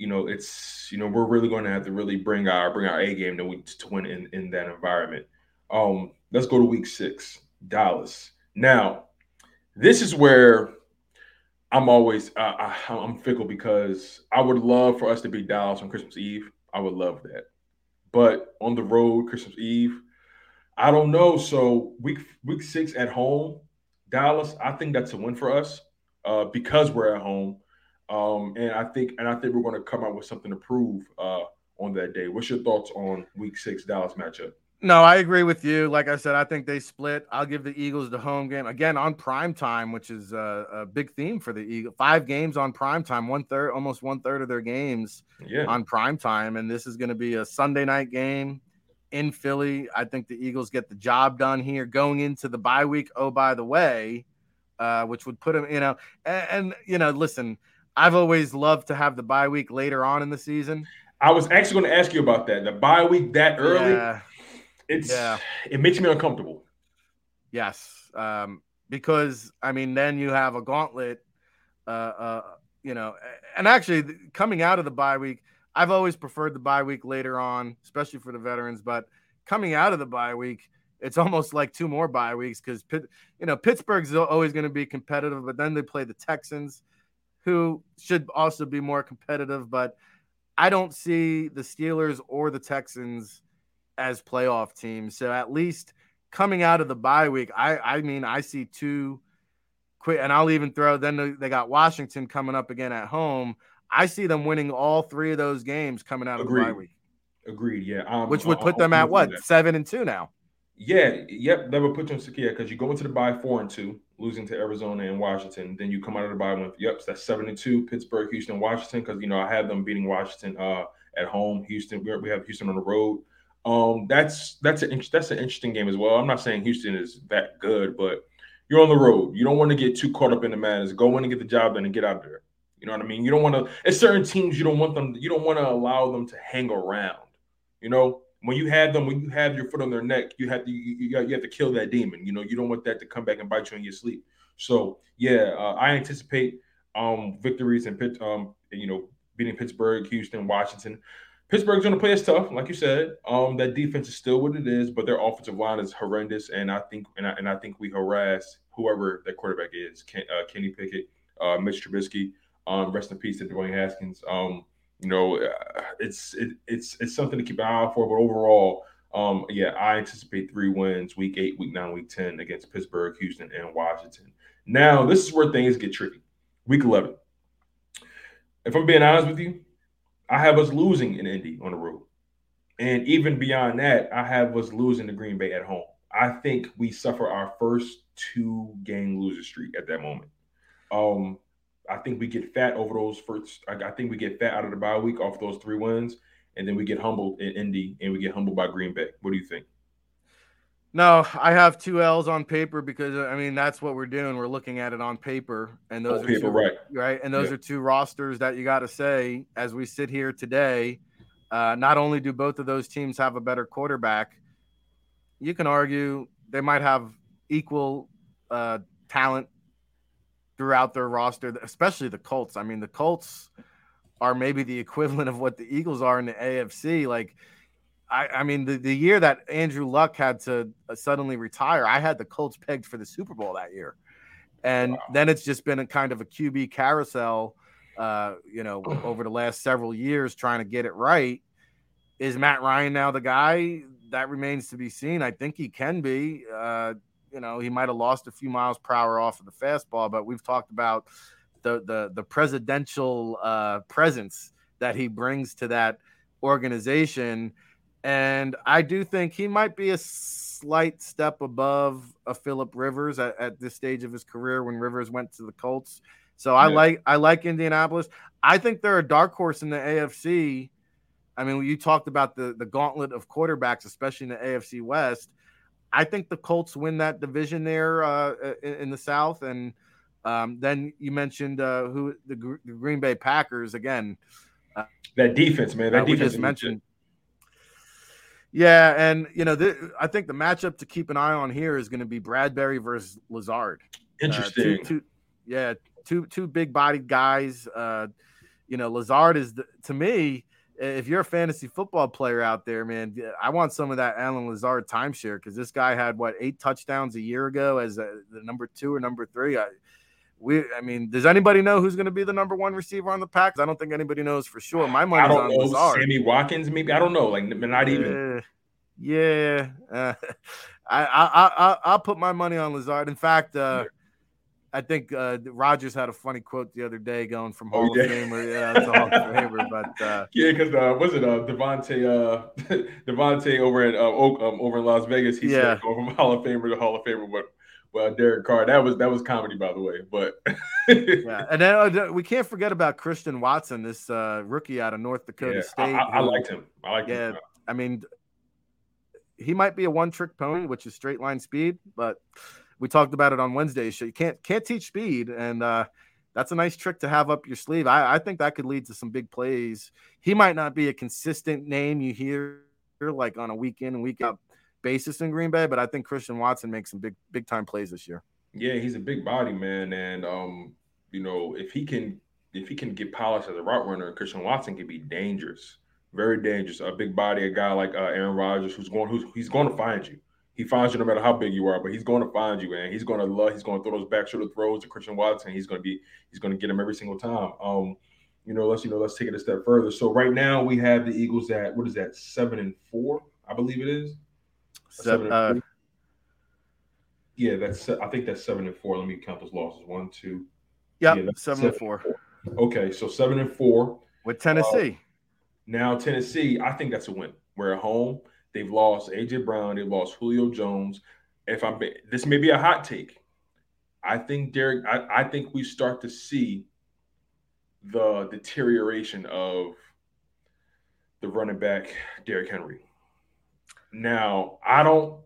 Speaker 1: you know, it's you know we're really going to have to really bring our bring our A game to, to win in, in that environment. Um, let's go to week six, Dallas. Now, this is where I'm always uh, I, I'm fickle because I would love for us to be Dallas on Christmas Eve. I would love that, but on the road Christmas Eve, I don't know. So week week six at home, Dallas. I think that's a win for us uh, because we're at home. Um, and I think and I think we're going to come out with something to prove uh, on that day. What's your thoughts on Week Six Dallas matchup?
Speaker 3: No, I agree with you. Like I said, I think they split. I'll give the Eagles the home game again on prime time, which is a, a big theme for the Eagles. Five games on prime time, one third, almost one third of their games yeah. on prime time, and this is going to be a Sunday night game in Philly. I think the Eagles get the job done here going into the bye week. Oh, by the way, uh, which would put them, you know, and, and you know, listen, I've always loved to have the bye week later on in the season.
Speaker 1: I was actually going to ask you about that. The bye week that early, yeah. It's yeah. it makes me uncomfortable.
Speaker 3: Yes, um, because I mean, then you have a gauntlet. Uh, uh, you know, and actually coming out of the bye week, I've always preferred the bye week later on, especially for the veterans. But coming out of the bye week, it's almost like two more bye weeks because you know Pittsburgh's always going to be competitive, but then they play the Texans who should also be more competitive, but I don't see the Steelers or the Texans as playoff teams. So at least coming out of the bye week, I I mean I see two quick, and I'll even throw. Then they got Washington coming up again at home. I see them winning all three of those games coming out
Speaker 1: Agreed.
Speaker 3: of the bye week.
Speaker 1: Agreed. Yeah.
Speaker 3: Um, Which would put I'll, them I'll at what seven and two now.
Speaker 1: Yeah. Yep. That would put you in Sakia because you go into the bye four and two losing to Arizona and Washington. Then you come out of the bye with yep, that's seven and two. Pittsburgh, Houston, Washington. Because you know I had them beating Washington uh, at home. Houston, we have Houston on the road. Um, that's that's an that's an interesting game as well. I'm not saying Houston is that good, but you're on the road. You don't want to get too caught up in the madness. Go in and get the job done and get out there. You know what I mean? You don't want to. At certain teams, you don't want them. You don't want to allow them to hang around. You know, when you have them, when you have your foot on their neck, you have to you, you, you have to kill that demon. You know, you don't want that to come back and bite you in your sleep. So yeah, uh, I anticipate um, victories and um, you know, beating Pittsburgh, Houston, Washington. Pittsburgh's going to play us tough, like you said. Um, that defense is still what it is, but their offensive line is horrendous, and I think and I, and I think we harass whoever that quarterback is, Ken, uh, Kenny Pickett, uh, Mitch Trubisky. Um, rest in peace to Dwayne Haskins. Um, you know, uh, it's it, it's it's something to keep an eye out for. But overall, um, yeah, I anticipate three wins: week eight, week nine, week ten against Pittsburgh, Houston, and Washington. Now, this is where things get tricky. Week eleven. If I'm being honest with you, I have us losing in Indy on the road. And even beyond that, I have us losing to Green Bay at home. I think we suffer our first two game loser streak at that moment. Um, I think we get fat over those first. I, think we get fat out of the bye week off those three wins, and then we get humbled in Indy, and we get humbled by Green Bay. What do you think?
Speaker 3: No, I have two L's on paper because I mean that's what we're doing. We're looking at it on paper, and those
Speaker 1: on
Speaker 3: are
Speaker 1: paper,
Speaker 3: two,
Speaker 1: right?
Speaker 3: Right, and those
Speaker 1: Yeah.
Speaker 3: are two rosters that you got to say as we sit here today. Uh, not only do both of those teams have a better quarterback, you can argue they might have equal uh, talent throughout their roster, especially the Colts. I mean, the Colts are maybe the equivalent of what the Eagles are in the AFC. Like, I, I mean, the, the year that Andrew Luck had to uh, suddenly retire, I had the Colts pegged for the Super Bowl that year. And then it's just been a kind of a QB carousel, uh, you know, over the last several years trying to get it right. Is Matt Ryan now the guy? That remains to be seen. I think he can be. Uh, you know, he might have lost a few miles per hour off of the fastball, but we've talked about the the the presidential uh, presence that he brings to that organization, and I do think he might be a slight step above a Philip Rivers at, at this stage of his career when Rivers went to the Colts. So I
Speaker 1: Yeah.
Speaker 3: like I like Indianapolis. I think they're a dark horse in the AFC. I mean, you talked about the the gauntlet of quarterbacks, especially in the AFC West. I think the Colts win that division there uh, in, in the South, and um, then you mentioned uh, who the, Gr- the Green Bay Packers again. Uh,
Speaker 1: That defense, man. That
Speaker 3: uh,
Speaker 1: defense
Speaker 3: mentioned. Yeah, and you know, th- I think the matchup to keep an eye on here is going to be Bradberry versus Lazard. Uh, two-
Speaker 1: Interesting.
Speaker 3: two- yeah, two two big bodied guys. Uh, you know, Lazard is the, to me. If you're a fantasy football player out there, man, I want some of that Allen Lazard timeshare because this guy had what eight touchdowns a year ago as a, the number two or number three. I, we, I mean, does anybody know who's going to be the number one receiver on the pack? I don't think anybody knows for sure. My
Speaker 1: I
Speaker 3: money's
Speaker 1: don't
Speaker 3: on
Speaker 1: know.
Speaker 3: Lazard.
Speaker 1: Sammy Watkins, maybe. I don't know. Like, not even.
Speaker 3: Uh, yeah, uh, I, I I I'll put my money on Lazard. In fact, uh, I think uh, Rodgers had a funny quote the other day going from
Speaker 1: Oh,
Speaker 3: Hall
Speaker 1: yeah.
Speaker 3: of Famer, yeah, to Hall of Famer. But uh,
Speaker 1: Yeah, because uh, was it uh, Davante uh, Davante over at uh, Oak, um, over in Las Vegas? He
Speaker 3: Yeah.
Speaker 1: said going from Hall of Famer to Hall of Famer, but well, Derek Carr. That was that was comedy, by the way. But
Speaker 3: yeah, and then uh, we can't forget about Christian Watson, this uh, rookie out of North Dakota
Speaker 1: Yeah,
Speaker 3: State.
Speaker 1: I, I, I liked him. I liked
Speaker 3: yeah,
Speaker 1: him.
Speaker 3: I mean, he might be a one-trick pony, which is straight line speed, but we talked about it on Wednesday. So you can't can't teach speed, and uh, that's a nice trick to have up your sleeve. I, I think that could lead to some big plays. He might not be a consistent name you hear like on a week in and week out basis in Green Bay, but I think Christian Watson makes some big big time plays this year.
Speaker 1: Yeah, he's a big body man, and um, you know, if he can if he can get polished as a route runner, Christian Watson can be dangerous, very dangerous. A big body, a guy like uh, Aaron Rodgers, who's going, who's he's going to find you. He finds you no matter how big you are, but he's going to find you, and he's going to love. He's going to throw those back shoulder throws to Christian Watson. He's going to be he's going to get him every single time. Um, you know, let's you know, let's take it a step further. So right now we have the Eagles at what is that seven and four, I believe it is.
Speaker 3: Seven,
Speaker 1: and
Speaker 3: uh,
Speaker 1: four? Yeah, that's I think that's seven and four. Let me count those losses. One, two.
Speaker 3: Yep,
Speaker 1: yeah, that's
Speaker 3: seven and four.
Speaker 1: Okay, so seven and four
Speaker 3: with Tennessee.
Speaker 1: now Tennessee, I think that's a win. We're at home. They've lost AJ Brown. They've lost Julio Jones. If I'm this may be a hot take. I think Derrick. I, I think we start to see the deterioration of the running back Derrick Henry. Now I don't,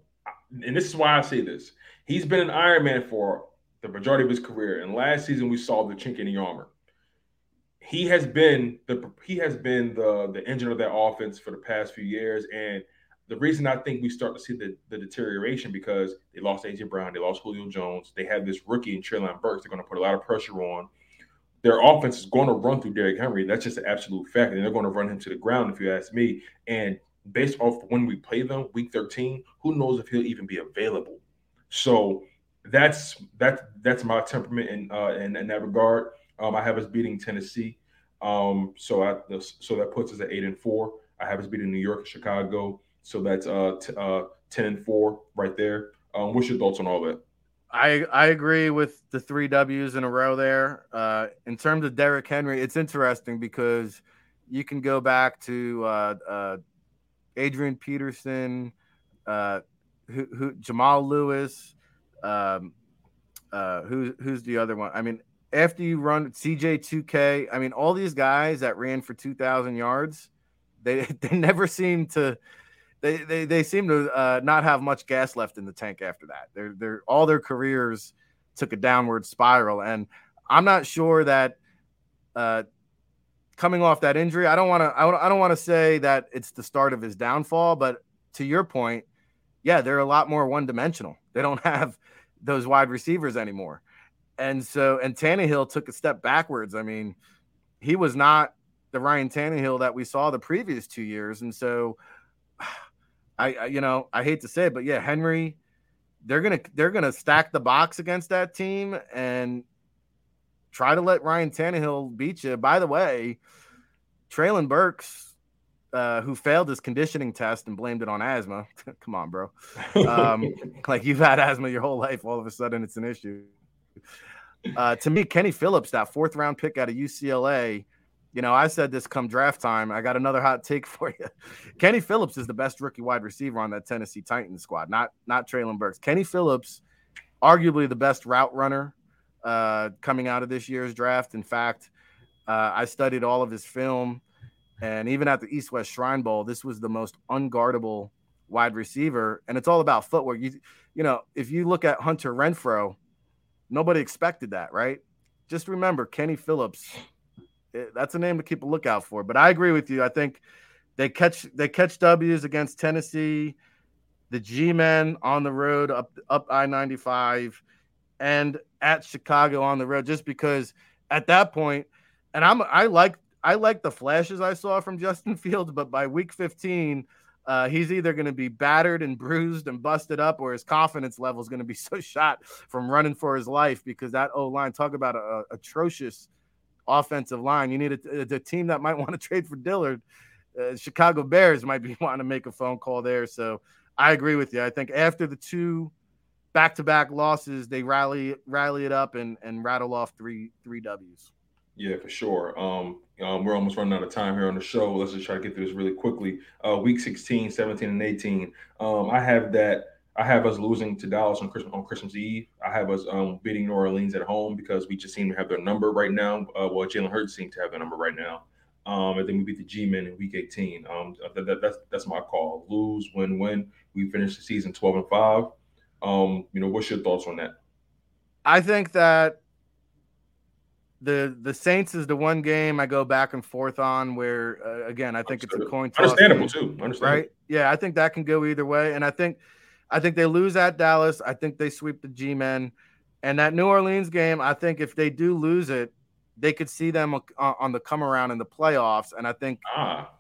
Speaker 1: and this is why I say this. He's been an Iron Man for the majority of his career, and last season we saw the chink in the armor he has been the he has been the the engine of that offense for the past few years. And the reason I think we start to see the, the deterioration because they lost AJ Brown, they lost Julio Jones, they have this rookie in Treylon Burks. They're going to put a lot of pressure on. Their offense is going to run through Derrick Henry. That's just an absolute fact. And they're going to run him to the ground, if you ask me. And based off when we play them, week 13, who knows if he'll even be available. So that's that's that's my temperament in uh in, in that regard. Um, I have us beating Tennessee. Um, so I so that puts us at eight and four. I have us beating New York, and Chicago. So that's uh, t- uh ten and four right there. Um, what's your thoughts on all that?
Speaker 3: I I agree with the three W's in a row there. Uh, in terms of Derrick Henry, it's interesting because you can go back to uh, uh, Adrian Peterson, uh, who, who Jamal Lewis, um, uh, who, who's the other one? I mean, after you run CJ2K, I mean, all these guys that ran for 2,000 yards, they they never seem to. They, they, they seem to uh, not have much gas left in the tank after that. They're, they're all their careers took a downward spiral, and I'm not sure that uh, coming off that injury, I don't want to I don't, want to say that it's the start of his downfall, but to your point, yeah, they're a lot more one dimensional. They don't have those wide receivers anymore. And so, and Tannehill took a step backwards. I mean, he was not the Ryan Tannehill that we saw the previous two years. And so, I, I you know, I hate to say it, but yeah, Henry, they're gonna they're gonna stack the box against that team and try to let Ryan Tannehill beat you. By the way, Treylon Burks, uh, who failed his conditioning test and blamed it on asthma. Come on, bro. Um, like you've had asthma your whole life. All of a sudden, it's an issue. Uh, to me, Kenny Phillips, that fourth round pick out of UCLA, you know, I said this come draft time. I got another hot take for you. Kenny Phillips is the best rookie wide receiver on that Tennessee Titans squad, not not Treylon Burks. Kenny Phillips, arguably the best route runner uh, coming out of this year's draft. In fact, uh, I studied all of his film, and even at the East West Shrine Bowl, this was the most unguardable wide receiver. And it's all about footwork. You, you know, if you look at Hunter Renfrow, nobody expected that, right? Just remember Kenny Phillips. It, eh, that's a name to keep a lookout for. But I agree with you. I think they catch they catch W's against Tennessee, the G-men on the road up up I-95, and at Chicago on the road, just because at that point, and I'm I like I like the flashes I saw from Justin Fields, but by week 15 uh, he's either going to be battered and bruised and busted up, or his confidence level is going to be so shot from running for his life because that O line, talk about a, a atrocious offensive line. You need a, a, a team that might want to trade for Dillard. Uh, Chicago Bears might be wanting to make a phone call there. So I agree with you. I think after the two back-to-back losses, they rally rally it up and and rattle off three three Ws.
Speaker 1: Yeah, for sure. Um, um, we're almost running out of time here on the show. Let's just try to get through this really quickly. Uh, week 16, 17, and 18. Um, I have that. I have us losing to Dallas on Christmas on Christmas Eve. I have us um, beating New Orleans at home because we just seem to have their number right now. Uh, well, Jalen Hurts seems to have their number right now. Um, and then we beat the G-men in Week 18. Um, that, that, that's that's my call. Lose, win, win. We finish the season 12 and five. Um, you know, what's your thoughts on that?
Speaker 3: I think that the the Saints is the one game I go back and forth on where uh, again I think it's a coin
Speaker 1: toss. Understandable too. Understandable.
Speaker 3: Right? Yeah, I think that can go either way, and I think I think they lose at Dallas. I think they sweep the G-men, and that New Orleans game. I think if they do lose it, they could see them on the come around in the playoffs, and I think ah.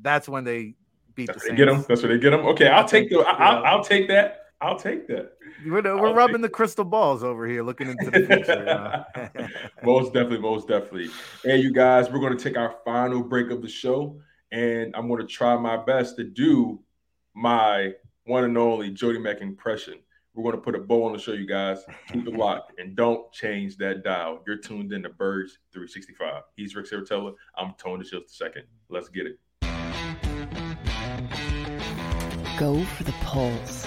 Speaker 3: that's when they beat
Speaker 1: that's
Speaker 3: the Saints.
Speaker 1: Get them. That's where they get them. Okay, I'll take the. I, will I'll take that. I'll take that.
Speaker 3: We're, we're rubbing the crystal balls over here, looking into the future.
Speaker 1: most definitely, most definitely. Hey, you guys, we're going to take our final break of the show, and I'm going to try my best to do my one and only Jody Mack impression. We're going to put a bow on the show, you guys. Keep it locked and don't change that dial. You're tuned in to Birds 365. He's Rick Serritella. I'm Tone DeShields Second, Let's get it.
Speaker 5: Go for the pulse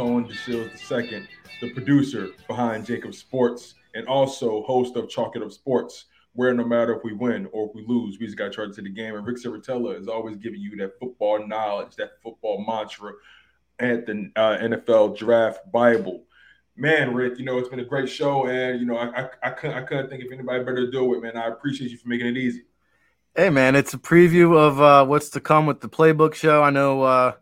Speaker 1: Tone DeShields II, the producer behind JAKIB Sports and also host of Chalk It Up Sports, where no matter if we win or if we lose, we just got charged to the game. And Rick Serritella is always giving you that football knowledge, that football mantra at the uh, NFL Draft Bible. Man, Rick, you know it's been a great show, and you know I I, I couldn't I couldn't think of anybody better to do it, man. I appreciate you for making it easy.
Speaker 3: Hey man, it's a preview of uh, what's to come with the playbook show. I know uh,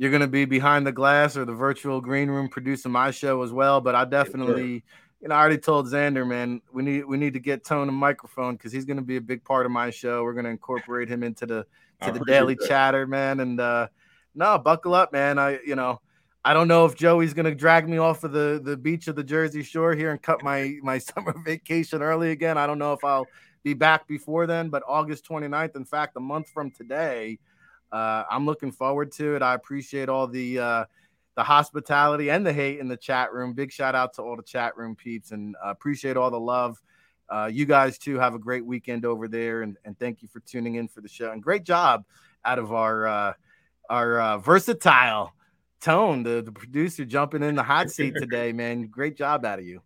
Speaker 3: you're going to be behind the glass or the virtual green room producing my show as well, but I definitely, you know, I already told Xander, man, we need we need to get Tone a microphone because he's going to be a big part of my show. We're going to incorporate him into the
Speaker 1: I
Speaker 3: to the daily
Speaker 1: that.
Speaker 3: chatter, man. And uh, no, buckle up, man. I you know. I don't know if Joey's gonna drag me off of the, the beach of the Jersey Shore here and cut my my summer vacation early again. I don't know if I'll be back before then, but August 29th, in fact, a month from today, uh, I'm looking forward to it. I appreciate all the uh, the hospitality and the hate in the chat room. Big shout out to all the chat room peeps and uh, appreciate all the love. Uh, you guys too have a great weekend over there, and, and thank you for tuning in for the show. And great job out of our uh, our uh, versatile tone, the, the producer jumping in the hot seat today, man. Great job out of you.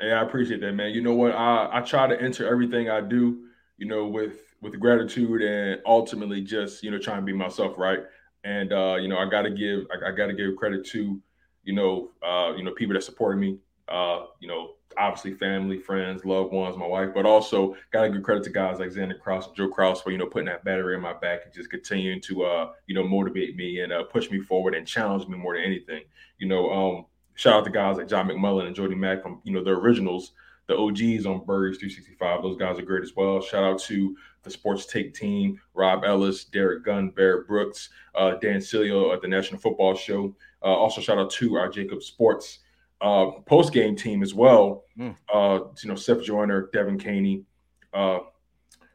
Speaker 1: Hey, I appreciate that, man. You know what? I, I try to enter everything I do, you know, with with gratitude and ultimately just you know trying to be myself, right? And uh, you know, I got to give I, I got to give credit to you know uh, you know people that supported me. Uh, you know, obviously family, friends, loved ones, my wife, but also got to give credit to guys like Xander Cross, Joe Cross for you know putting that battery in my back and just continuing to uh, you know motivate me and uh, push me forward and challenge me more than anything. You know, um, shout out to guys like John McMullen and Jody Mack from you know the originals, the OGs on Birds 365. Those guys are great as well. Shout out to the Sports Take team, Rob Ellis, Derrick Gunn, Barrett Brooks, uh, Dan Sileo at the National Football Show. Uh, also, shout out to our JAKIB Sports uh, post game team as well.
Speaker 3: Mm.
Speaker 1: Uh, you know, Seth Joyner, Devin Caney, uh,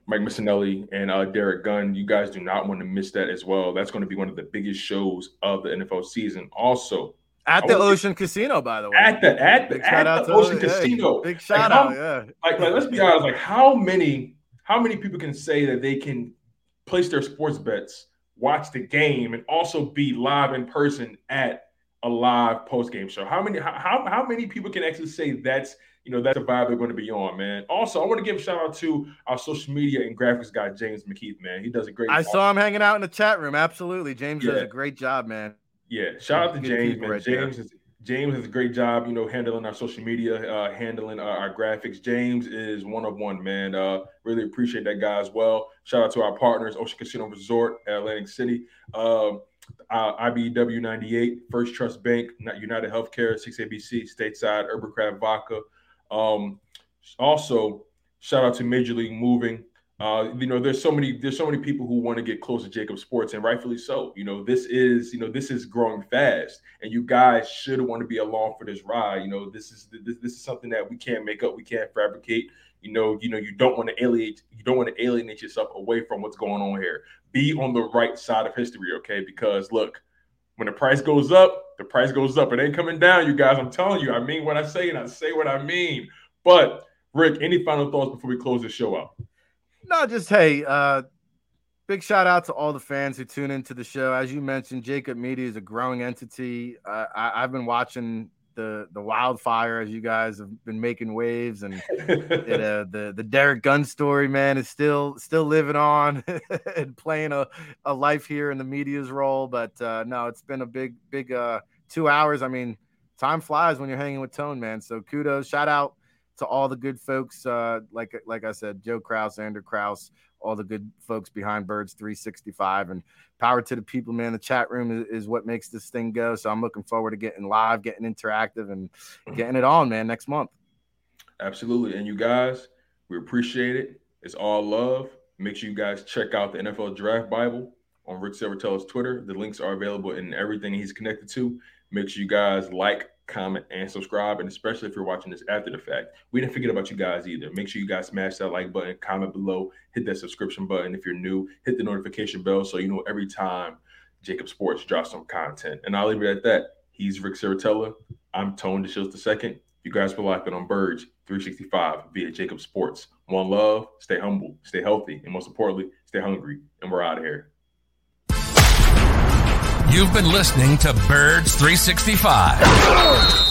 Speaker 1: Mike Missanelli, and uh, Derrick Gunn. You guys do not want to miss that as well. That's going to be one of the biggest shows of the NFL season. Also,
Speaker 3: At
Speaker 1: I
Speaker 3: the Ocean Casino, by the way.
Speaker 1: at the at the,
Speaker 3: Big shout
Speaker 1: at the Ocean
Speaker 3: yeah,
Speaker 1: Casino.
Speaker 3: Big
Speaker 1: Like,
Speaker 3: shout
Speaker 1: how-
Speaker 3: out, yeah.
Speaker 1: Like, like, let's be honest. Like, how many how many people can say that they can place their sports bets, watch the game, and also be live in person at a live post game show? How many how, how many people can actually say that's you know that's the vibe they're going to be on, man? Also, I want to give a shout out to our social media and graphics guy James McKeith, man. He does a great.
Speaker 3: I
Speaker 1: job.
Speaker 3: saw him hanging out in the chat room. Absolutely. James does a great job, man.
Speaker 1: Yeah, shout out to James, man.
Speaker 3: right.
Speaker 1: James is James has a great job, you know, handling our social media, uh, handling our, our graphics. James is one of one, man. Uh, really appreciate that guy as well. Shout out to our partners, Ocean Casino Resort at Atlantic City. Um, uh, IBEW 98, First Trust Bank, United Healthcare, 6ABC, Stateside, Urban Vodka. Um, also, shout out to Major League Moving. Uh, you know, there's so many there's so many people who want to get close to JAKIB Sports, and rightfully so. You know, this is you know this is growing fast, and you guys should want to be along for this ride. You know, this is this, this is something that we can't make up, we can't fabricate. You know, you know, you don't want to alienate you don't want to alienate yourself away from what's going on here. Be on the right side of history, okay? Because look, when the price goes up, the price goes up. It ain't coming down, you guys. I'm telling you, I mean what I say, and I say what I mean. But Rick, any final thoughts before we close the show out?
Speaker 3: No, just hey, uh, big shout out to all the fans who tune into the show. As you mentioned, JAKIB Media is a growing entity. Uh, I, have been watching the the wildfire as you guys have been making waves, and it, uh, the the Derrick Gunn story, man, is still still living on and playing a, a life here in the media's role. But uh, no, it's been a big big uh, two hours. I mean, time flies when you're hanging with Tone, man. So kudos, shout out to all the good folks, uh, like like I said, Joe Kraus, Andrew Kraus, all the good folks behind Birds 365, and power to the people, man. The chat room is, is, what makes this thing go. So I'm looking forward to getting live, getting interactive, and getting it on, man, next month.
Speaker 1: Absolutely, and you guys, we appreciate it. It's all love. Make sure you guys check out the NFL Draft Bible on Rick Serritella's Twitter. The links are available in everything he's connected to. Make sure you guys like, comment, and subscribe. And especially if you're watching this after the fact, we didn't forget about you guys either. Make sure you guys smash that like button, comment below, hit that subscription button. If you're new, hit the notification bell so you know every time JAKIB Sports drops some content. And I'll leave it at that. He's Rick Serritella. I'm Tone DeShields II. You guys were locked on Birds 365 via JAKIB Sports. One love, stay humble, stay healthy, and most importantly, stay hungry. And we're out of here.
Speaker 7: You've been listening to Birds 365,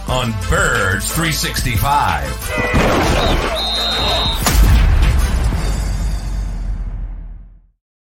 Speaker 7: on Birds 365.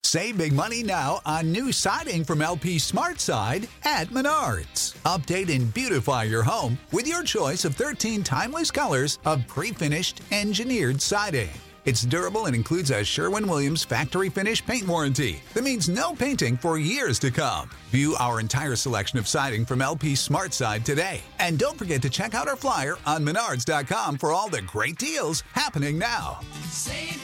Speaker 8: Save big money now on new siding from LP Smart Side at Menards. Update and beautify your home with your choice of 13 timeless colors of pre-finished engineered siding. It's durable and includes a Sherwin-Williams factory finish paint warranty that means no painting for years to come. View our entire selection of siding from LP Smart Side today. And don't forget to check out our flyer on menards.com for all the great deals happening now. Save